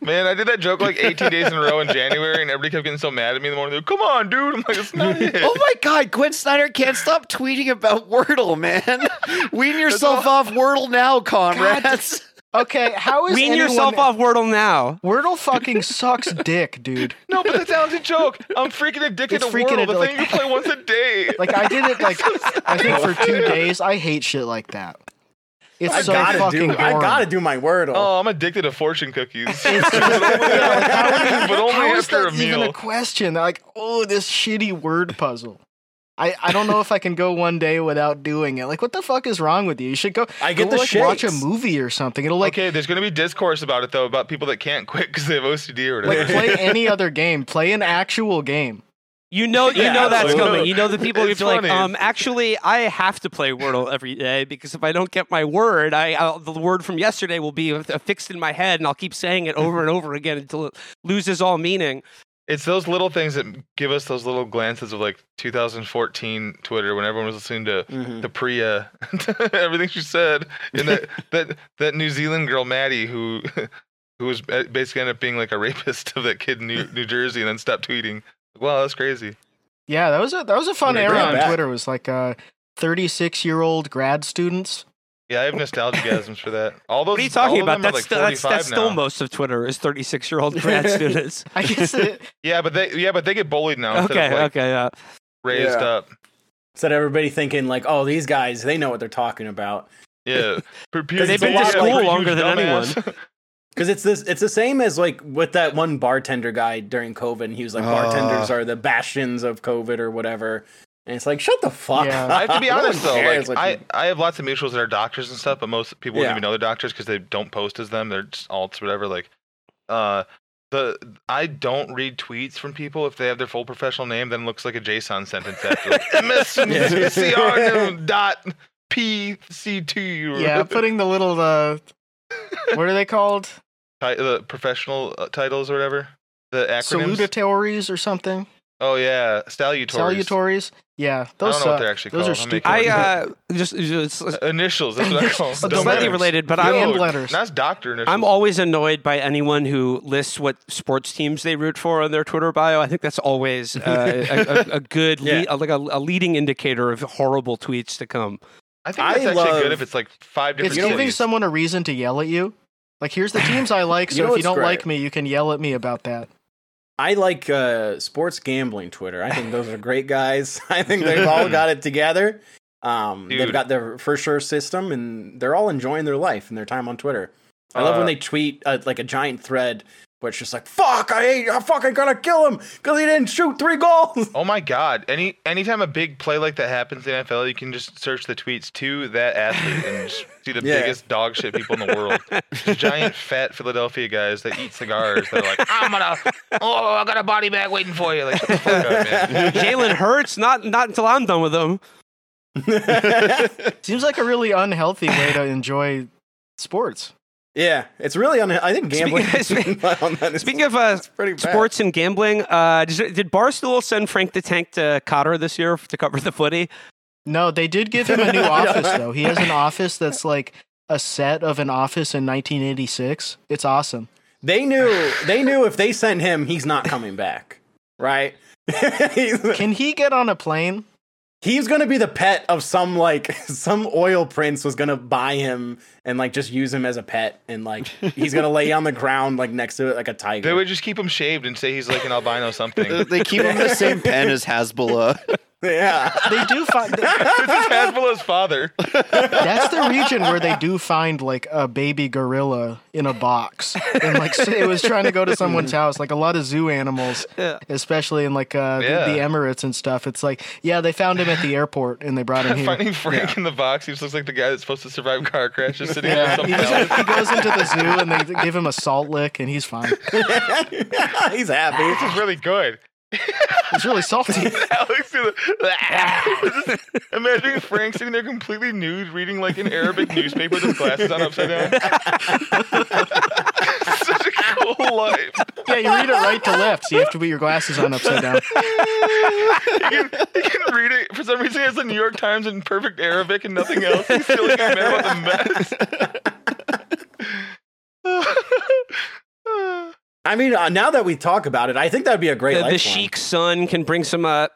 Man, I did that joke like 18 days in a row in January, and everybody kept getting so mad at me in the morning. They're like, Come on, dude. I'm like, it's not it. Oh my god, Gwen Snyder can't stop tweeting about Wordle, man. Wean yourself off Wordle now, comrades. Okay, how is Wean anyone... yourself off Wordle now. Wordle fucking sucks dick, dude. No, but that sounds a joke. I'm freaking addicted It's to freaking Wordle, ad- the like- thing you play once a day. Like I did it like I think for two days. I hate shit like that. It's I so gotta fucking do. boring. I gotta do my Wordle. Oh, I'm addicted to fortune cookies. It's just, yeah, like, how, but only how is after that a even meal. a question? Like, oh, this shitty word puzzle. I, I don't know if I can go one day without doing it. Like, what the fuck is wrong with you? You should go. I get go, the like, watch a movie or something. It'll like okay, there's gonna be discourse about it though, about people that can't quit because they have OCD or like play any other game. Play an actual game. You know, you Yeah, know that's coming. You know the people who It's be like, um, actually, I have to play Wordle every day because if I don't get my word, I I'll, the word from yesterday will be fixed in my head, and I'll keep saying it over and over again until it loses all meaning. It's those little things that give us those little glances of like 2014 Twitter when everyone was listening to Mhm. to Priya, everything she said, and that that that New Zealand girl Maddie who who was basically ended up being like a rapist of that kid in New, New Jersey and then stopped tweeting. Wow, that's crazy. Yeah, that was a that was a fun Bring era on back. Twitter. It was like uh, 36 year old grad students. Yeah, I have nostalgiasms for that. All those. What are you talking about? That's like still, that's, that's still most of Twitter is 36 year old grad students. I guess it, Yeah, but they yeah, but they get bullied now instead okay, of like okay, yeah. raised Yeah. up. Instead of everybody thinking like, oh, these guys, they know what they're talking about. Yeah, They've been to school like, longer than dumbass. Because it's this, it's the same as like with that one bartender guy during COVID, and he was like, Ah. bartenders are the bastions of COVID or whatever. And it's like, shut the fuck Yeah. up. I have to be honest though, cares like I, I have lots of mutuals that are doctors and stuff, but most people don't even know they're doctors because they don't post as them. They're just alts, whatever. Like, uh, the I don't read tweets from people if they have their full professional name. Then it looks like a JSON sentence after like, MSCR dot PC2. yeah, putting the little uh, what are they called? ti- the professional uh, titles or whatever. The acronyms. Salutatories or something. oh yeah, salutatories. Salutatories. Yeah, those. I those don't know what they're actually Those called. are I'm stupid. I uh, just, just initials. That's what I call them. the slightly related, but I am And letters. That's doctor initials. I'm always annoyed by anyone who lists what sports teams they root for on their Twitter bio. I think that's always uh, a, a, a good, Yeah. lead, like a, a leading indicator of horrible tweets to come. I think that's I actually love- good if it's like five different It's giving cities. someone a reason to yell at you. Like, here's the teams I like, You so know if you don't great? like me, you can yell at me about that. I like uh, sports gambling Twitter. I think those are great guys. I think they've all got it together. Um, they've got their for sure system, and they're all enjoying their life and their time on Twitter. I love Uh, when they tweet uh, like a giant thread but it's just like fuck, I ain't, I fucking gotta kill him because he didn't shoot three goals. Oh my god! Any anytime a big play like that happens in NFL, you can just search the tweets to that athlete and see the Yeah. biggest dog shit people in the world. Just giant fat Philadelphia guys that eat cigars. They're like, I'm gonna, oh, I got a body bag waiting for you. Like, shut the fuck up, man. Jalen Hurts, not not until I'm done with him. Seems like a really unhealthy way to enjoy sports. Yeah, it's really un- I think gambling. Speaking- on that is- Speaking of uh, pretty sports and gambling, uh, did, did Barstool send Frank the Tank to Qatar this year to cover the footy? No, they did give him a new office though. He has an office that's like a set of an office in 1986. It's awesome. they knew they knew if they sent him, he's not coming back, right? Can he get on a plane? He's gonna be the pet of some like some oil prince was gonna buy him and like just use him as a pet and like he's gonna lay on the ground like next to it like a tiger. They would just keep him shaved and say he's like an albino something. they keep him in the same pen as Hasbullah. yeah. They do find this is Hasbullah's father. that's the region where they do find like a baby gorilla in a box, and like it was trying to go to someone's house. Like a lot of zoo animals, Yeah. especially in like uh, Yeah. the, the Emirates and stuff. It's like yeah, they found him at the airport and they brought him here. Finding Frank in the box, he just looks like the guy that's supposed to survive car crashes sitting Yeah, on he, just- he goes into the zoo and they give him a salt lick and he's fine. he's happy. This is really good. It's really salty. Alex, is just imagine Frank sitting there completely nude, reading like an Arabic newspaper with his glasses on upside down. Such a cool life. Yeah, you read it right to left, so you have to put your glasses on upside down. He can, he can read it. For some reason, he has the New York Times in perfect Arabic and nothing else. He's still like mad about the mess. I mean, uh, now that we talk about it, I think that'd be a great The, the sheik's son can bring some uh,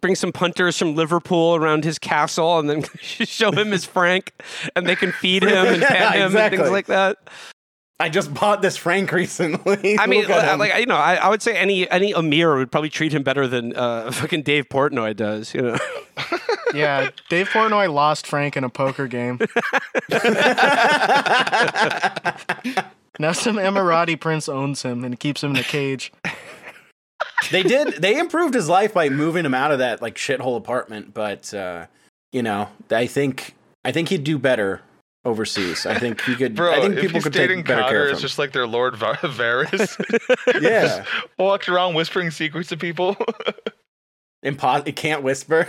bring some punters from Liverpool around his castle, and then show him his Frank, and they can feed him and Yeah, pet him and things like that. I just bought this Frank recently. I mean, Look at him. like you know, I, I would say any any Amir would probably treat him better than uh, fucking Dave Portnoy does. You know, Yeah, Dave Portnoy lost Frank in a poker game. Now some Emirati prince owns him and keeps him in a cage. they did. They improved his life by moving him out of that like shithole apartment. But uh, you know, I think I think he'd do better overseas. I think he could. Bro, I think people could take better care Connor, of it's just like their Lord Va- Varys. yeah, Walked around whispering secrets to people. Impo- it can't whisper.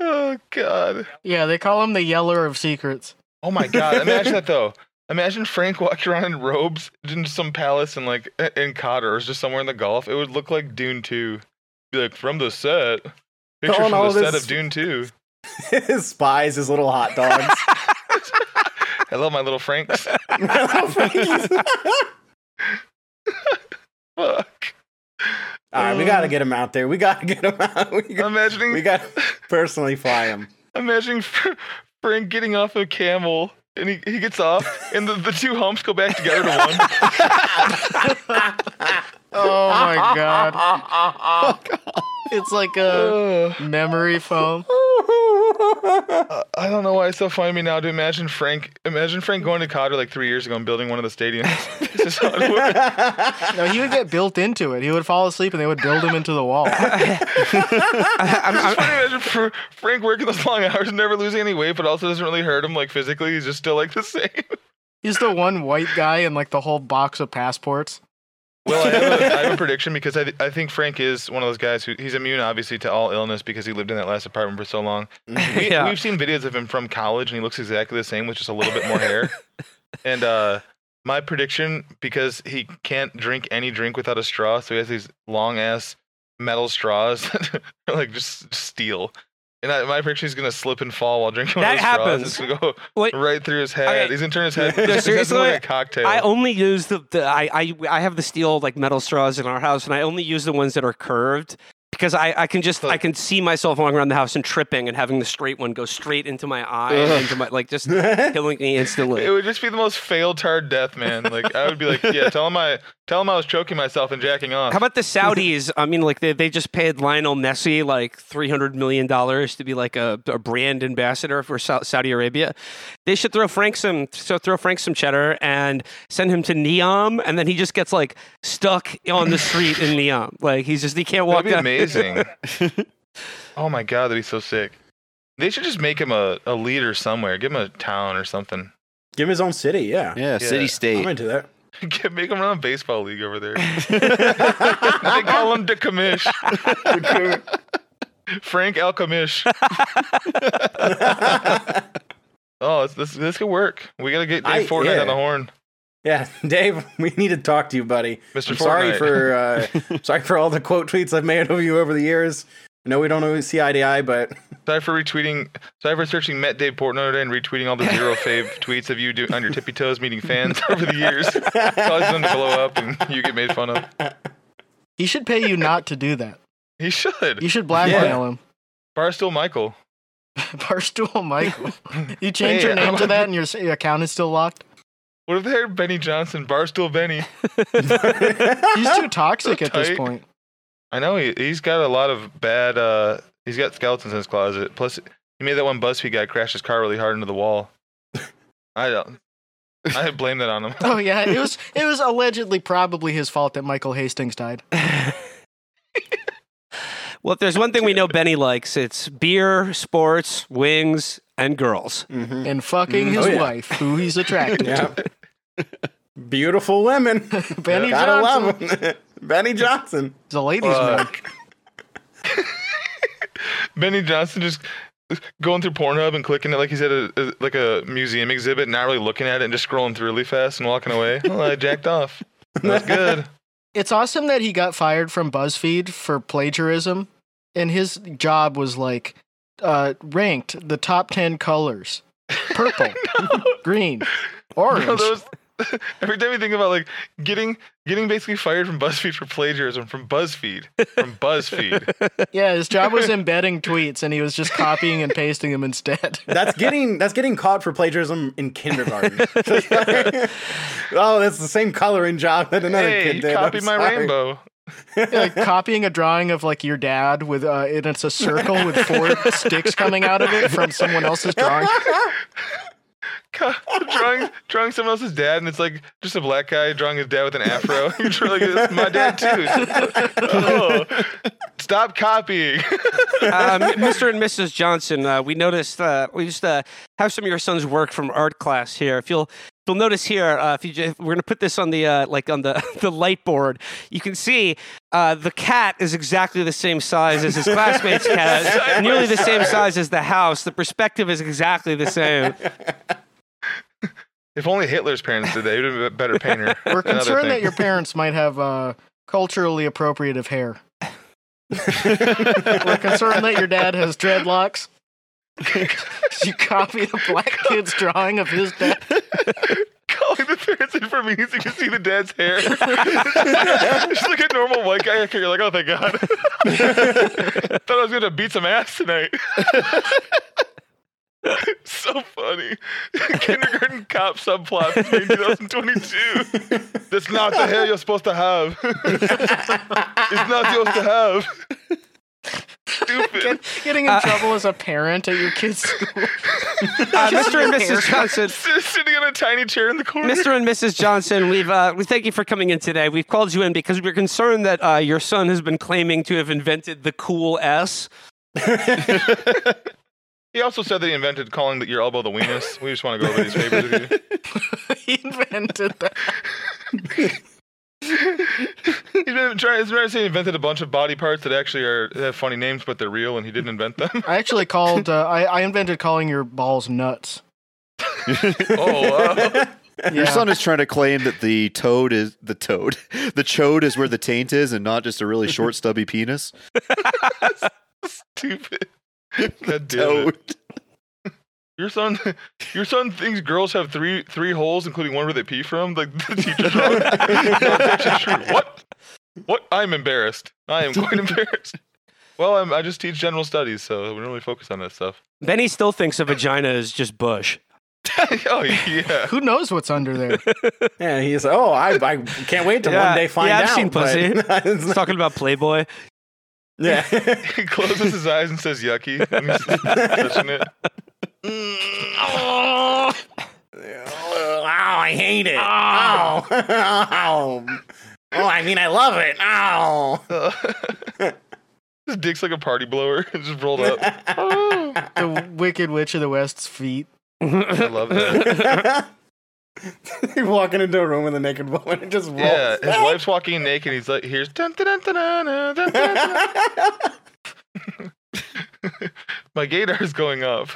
oh, God. Yeah, they call him the Yeller of Secrets. Oh my god! Imagine that though. Imagine Frank walking around in robes in some palace in like in Qatar or just somewhere in the Gulf. It would look like Dune Two. Be like from the set. Picture Calling from the set of Dune Two. his spies, his little hot dogs. Hello, my little Franks. Fuck. All right, we gotta um, get him out there. We gotta get him out. We got, Imagining, we got personally fly him. imagining Fr- Frank getting off a camel. And he, he gets off, and the, the two humps go back together to one. Oh my god. It's like a memory foam. I don't know why it's so funny to me now to imagine Frank. Imagine Frank going to Qatar like three years ago and building one of the stadiums. This is how it works. No, he would get built into it. He would fall asleep and they would build him into the wall. I'm, It's I'm, funny to imagine Fr- Frank working those long hours, never losing any weight, but also doesn't really hurt him like physically. He's just still like the same. He's the one white guy in like the whole box of passports. Well, I have a, I have a prediction because I, I think Frank is one of those guys who he's immune, obviously, to all illness because he lived in that last apartment for so long. We, Yeah. We've seen videos of him from college, and he looks exactly the same with just a little bit more hair. and uh, my prediction, because he can't drink any drink without a straw, so he has these long ass metal straws, like just steel. And I, my prediction is gonna slip and fall while drinking one of That those straws. happens. It's gonna go Wait. right through his head. Okay. He's gonna turn his head. No, his seriously, like a cocktail. I only use the, the I, I I have the steel like metal straws in our house, and I only use the ones that are curved because I, I can just I can see myself walking around the house and tripping and having the straight one go straight into my eye and into my like just killing me instantly. It would just be the most failed hard death, man. Like I would be like, yeah, tell him I Tell him I was choking myself and jacking off. How about the Saudis? I mean, like they, they just paid Lionel Messi like three hundred million dollars to be like a, a brand ambassador for Sau- Saudi Arabia. They should throw Frank some so throw Frank some cheddar and send him to Neom, and then he just gets like stuck on the street in Neom. Like he's just he can't walk. That'd be down- amazing. oh my god, that'd be so sick. They should just make him a, a leader somewhere. Give him a town or something. Give him his own city. Yeah, Yeah, Yeah. city state. I'm state. into that. Get, make him run a baseball league over there. they call him the commish. Frank Al Commish. oh, this, this this could work. We gotta get Dave I- Fortnite yeah. on the horn. Yeah, Dave, we need to talk to you, buddy. Mr. I'm sorry for uh, sorry for all the quote tweets I've made of you over the years. I know we don't always see eye to eye, but Sorry for retweeting. Sorry for searching Met Dave Portnoy and retweeting all the zero fave tweets of you do, on your tippy toes meeting fans over the years. Causing them to blow up and you get made fun of. He should pay you not to do that. He should. You should blackmail him. Barstool Michael. Barstool Michael. You change Hey, your name I'm to that and your, your account is still locked? What if they're Benny Johnson? Barstool Benny. He's too toxic So at this point. I know he, he's got a lot of bad. uh He's got skeletons in his closet. Plus, he made that one BuzzFeed guy crash his car really hard into the wall. I don't. I blame that on him. Oh yeah, it was it was allegedly probably his fault that Michael Hastings died. Well, if there's one thing we know Benny likes, it's beer, sports, wings, and girls. Mhm. And fucking Mm, his oh, yeah. wife, who he's attracted to. Yeah, beautiful women. Benny Gotta Johnson. love him. Benny Johnson. He's a ladies' man. Benny Johnson just going through Pornhub and clicking it like he's at a, a like a museum exhibit, not really looking at it, and just scrolling through really fast and walking away. Oh, I jacked off. That's good. It's awesome that he got fired from BuzzFeed for plagiarism, and his job was like uh, ranked the top ten colors: purple, green, orange. Bro, those, every time you think about like getting getting basically fired from BuzzFeed for plagiarism from BuzzFeed from BuzzFeed. Yeah, his job was embedding tweets, and he was just copying and pasting them instead. That's getting that's getting caught for plagiarism in kindergarten. oh, that's the same coloring job that another hey, kid you did. copied I'm my rainbow. Yeah, like copying a drawing of like your dad with uh, and it's a circle with four sticks coming out of it from someone else's drawing. Co- drawing drawing someone else's dad, and it's like just a black guy drawing his dad with an afro. You're just like, "That's my dad too. Oh, stop copying. um, Mr. and Mrs. Johnson, uh, we noticed uh, we just uh, have some of your son's work from art class here. If you'll you'll notice here, uh, if you just, we're going to put this on the uh, like on the the light board, you can see uh, the cat is exactly the same size as his classmate's cat, nearly the same size as the house. The perspective is exactly the same. If only Hitler's parents did that, he would have been a better painter. We're concerned that your parents might have uh, culturally appropriative hair. We're concerned that your dad has dreadlocks. you copy the black kid's drawing of his dad. calling the parents in for meetings, you can see the dad's hair. Just like a normal white guy. You're like, oh, thank God. Thought I was going to beat some ass tonight. so funny. Kindergarten cop subplot is made 2022. That's not the hair you're supposed to have. it's not yours to have. Stupid. Get, getting in trouble as a parent at your kid's school. Uh, Mr. and Mrs. Johnson. Sitting on a tiny chair in the corner. Mr. and Mrs. Johnson, we've uh, we thank you for coming in today. We've called you in because we're concerned that uh, your son has been claiming to have invented the cool S. He also said that he invented calling the, your elbow the weenus. We just want to go over these papers with you. he invented that. He's been trying. He's trying to say he invented a bunch of body parts that actually are have funny names, but they're real, and he didn't invent them. I actually called. Uh, I, I invented calling your balls nuts. oh, wow. Your son is trying to claim that the toad is the toad. The chode is where the taint is and not just a really short, stubby penis. stupid. God damn it. Toad. Your son, your son thinks girls have three three holes, including one where they pee from. Like the teacher's wrong. no, true. What? What? I'm embarrassed. I am quite embarrassed. Well, I'm, I just teach general studies, so we don't really focus on that stuff. Benny still thinks a vagina is just bush. oh yeah. Who knows what's under there? Yeah, he's like, oh, I, I can't wait to Yeah, one day find out. yeah, I've out. seen pussy. He's talking about Playboy. Yeah. He closes his eyes and says yucky. when he's touching it. Mm, oh. oh, I hate it. Ah. Oh. oh. Oh, I mean, I love it. Oh. His dick's like a party blower. It's just rolled up. The Wicked Witch of the West's feet. I love that. You're walking into a room with a naked woman and just rolls. Yeah, his wife's walking in naked. He's like, "Here's dun dun dun dun dun dun dun." dun. My gaydar is going up.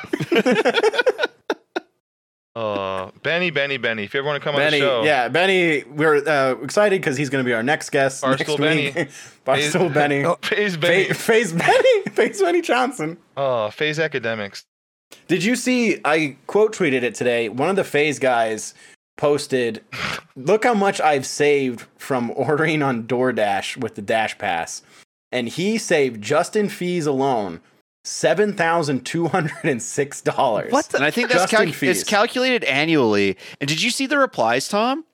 Oh, Benny, Benny, Benny. If you ever want to come Benny, on the show, yeah, Benny, we're uh, excited because he's going to be our next guest. Barstool next Benny. week. Barstool Benny. FaZe Benny. Fa- Face Benny. Face Benny Johnson. Oh, Phase Academics. Did you see? I quote tweeted it today. One of the FaZe guys posted, "Look how much I've saved from ordering on DoorDash with the Dash Pass," and he saved just in fees alone seven thousand two hundred and six dollars. What And I think that's Just in calc- fees. it's calculated annually. And did you see the replies, Tom?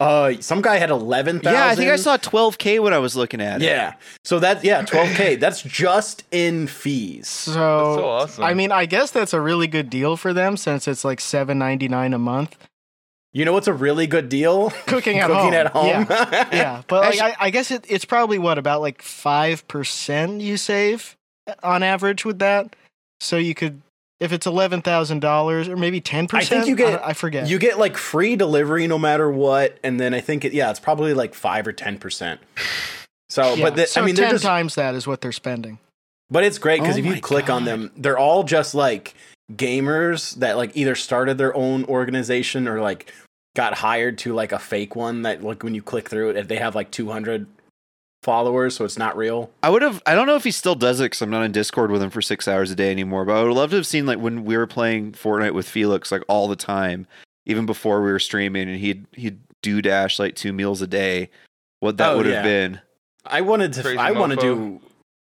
Uh, some guy had eleven thousand. Yeah, I think I saw 12k when I was looking at it. Yeah, so that yeah, twelve k. That's just in fees. So, so awesome. I mean, I guess that's a really good deal for them since it's like seven ninety nine a month. You know what's a really good deal? Cooking at Cooking home. at home. Yeah, yeah. But like, I, I guess it, it's probably what about like five percent you save on average with that. So you could, if it's eleven thousand dollars or maybe ten percent. I think you get I, forget. You get like free delivery no matter what, and then I think it yeah, it's probably like five or ten percent. So, Yeah, but the, so I mean, ten just, times that is what they're spending. but it's great because Oh if you click on them, they're all just like gamers that like either started their own organization or like got hired to like a fake one that like when you click through it, they have like two hundred followers, so it's not real. I would have. I don't know if he still does it because I'm not in Discord with him for six hours a day anymore. But I would love to have seen like when we were playing Fortnite with Felix like all the time, even before we were streaming, and he'd he'd do dash like two meals a day. What that Oh, would yeah. have been. I wanted to. Crazy I want to do.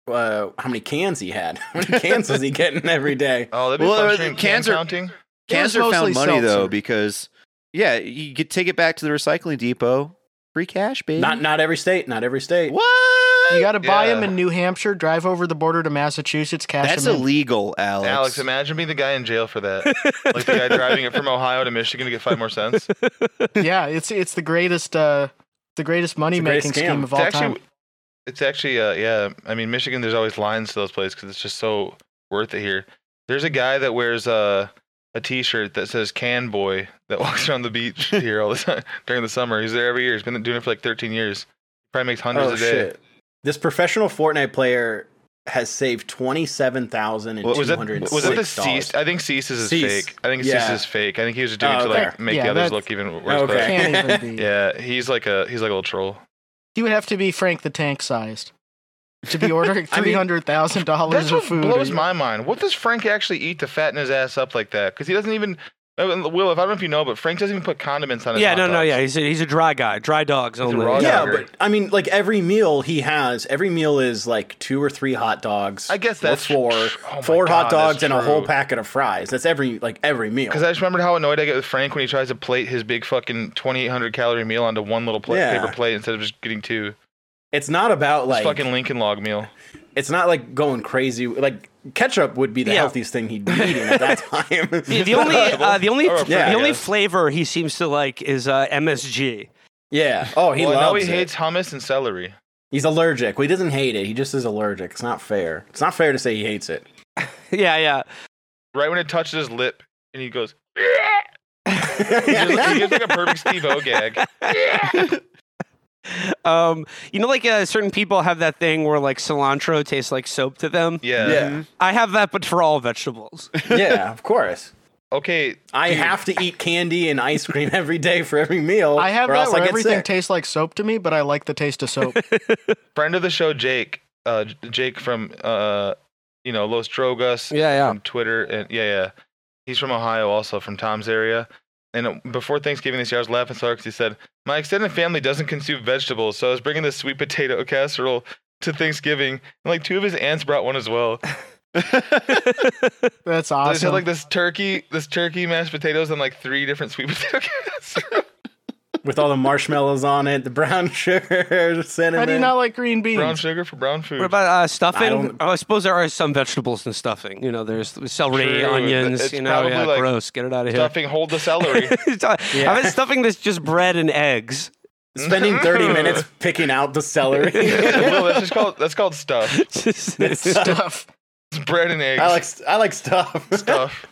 Uh, how many cans he had? How many cans was he getting every day? Oh, that'd be Well, fun uh, cans can are- counting. It Cans are found mostly money though because yeah, you could take it back to the recycling depot. Free cash, baby. Not not every state. Not every state. what? You got to buy them in New Hampshire, drive over the border to Massachusetts, cash That's them in. illegal, Alex. Alex, imagine being the guy in jail for that. like the guy driving it from Ohio to Michigan to get five more cents. yeah, it's it's the greatest uh the greatest money making greatest scam. scheme of It's all actually, time. it's actually, uh, yeah. I mean, Michigan. There's always lines to those places because it's just so worth it here. There's a guy that wears uh, a T-shirt that says "Can Boy" that walks around the beach here all the time during the summer. He's there every year. He's been doing it for like 13 years. Probably makes hundreds Oh a day. shit! This professional Fortnite player has saved twenty seven thousand and was that? Was that the. Cease? I think Cease's is Cease. fake. I think Yeah. Cease is fake. I think he was just doing Oh, it to like make Yeah, the others look even worse. Okay. Can't even be. Yeah, he's like a he's like a little troll. He would have to be Frank the Tank sized to be ordering I mean, three hundred thousand dollars That's of what food. blows my mind. What does Frank actually eat to fatten his ass up like that? Because he doesn't even. Uh, Will, if I don't know if you know, but Frank doesn't even put condiments on his yeah, hot no, no, yeah. He's a, he's a dry guy. Dry dogs a only. Yeah, dog. but I mean, like every meal he has, every meal is like two or three hot dogs. I guess that's four, oh my four hot dogs and a whole packet of fries. That's every like every meal. Because I just remembered how annoyed I get with Frank when he tries to plate his big fucking 2,800 calorie meal onto one little pla- Yeah. paper plate instead of just getting two. It's not about It's like fucking Lincoln Log meal. it's not like going crazy. Like ketchup would be the Yeah. healthiest thing he'd be eating at that time. The, the only uh, the only Or a the only flavor he seems to like is uh, MSG. yeah. Oh, he well, I know loves he it. hates hummus and celery. He's allergic. Well, he doesn't hate it. He just is allergic. It's not fair. It's not fair to say he hates it. Yeah, yeah. Right when it touches his lip, and he goes. he, gives, he gives like a perfect Steve O gag. Um, you know, like uh, certain people have that thing where like cilantro tastes like soap to them. Yeah. yeah. I have that, but for all vegetables. yeah, of course. Okay. I dude, have to eat candy and ice cream every day for every meal. I have or that else where I get everything sick. tastes like soap to me, but I like the taste of soap. friend of the show, Jake. Uh, Jake from uh, you know Los Drogas. Yeah, yeah. From Twitter and yeah, yeah. He's from Ohio, also from Tom's area. And before Thanksgiving this year, I was laughing so hard because he said, "My extended family doesn't consume vegetables, so I was bringing this sweet potato casserole to Thanksgiving, and like two of his aunts brought one as well." That's They just awesome. had like this turkey, this turkey mashed potatoes and like three different sweet potato casseroles. With all the marshmallows on it, the brown sugar, the cinnamon. How do you not like green beans? brown sugar for brown food. What about uh, stuffing? don't- Oh, I suppose there are some vegetables in stuffing. You know, there's celery, True. onions. It's you know, yeah, like gross. Get it out of here. Stuffing, hold the celery. I've been stuffing this just bread and eggs. spending 30 minutes picking out the celery? Will, that's just called that's called stuff. Just- Stuff. It's bread and eggs. I like I like stuff. stuff.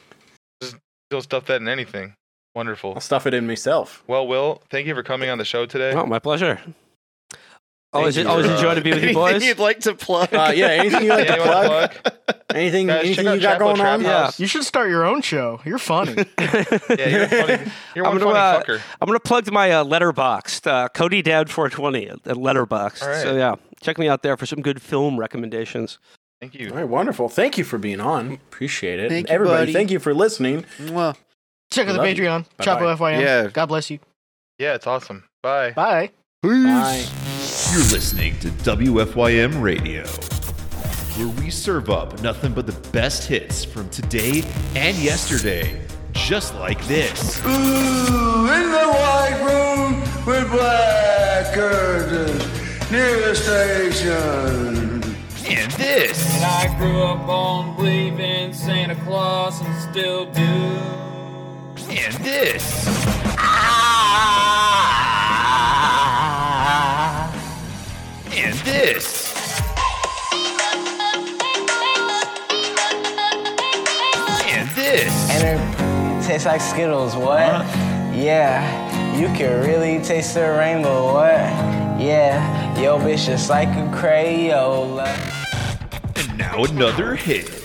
Just don't stuff that in anything. Wonderful. I'll stuff it in myself. Well, Will, thank you for coming on the show today. oh, my pleasure. Always, you always for, enjoy to be with you Anything boys. you'd like to plug? Uh, yeah, anything you like to plug? plug? Anything, Guys, anything you got Chapo going Trap on? Yeah. You should start your own show. You're funny. Yeah, you're, funny. you're I'm one gonna, funny uh, fucker. I'm gonna plug my uh, Letterboxd uh, Cody Dad 420 at Letterboxd. All right. So yeah, check me out there for some good film recommendations. Thank you. All right, wonderful. Thank you for being on. Appreciate it. Thank you, Everybody, buddy. thank you for listening. Mwah. Check out the Love. Patreon. Bye-bye. Chapo FYM. Yeah. God bless you. Yeah, it's awesome. Bye. Bye. Bye. You're listening to WFYM Radio, where we serve up nothing but the best hits from today and yesterday, just like this. Ooh, in the white room with black curtains near the station. And this. And I grew up on believing Santa Claus and still do. And this. Ah! And this. And this. And it tastes like Skittles, what? Uh-huh. Yeah, you can really taste the rainbow, what? Yeah, yo bitch just like a Crayola. And now another hit.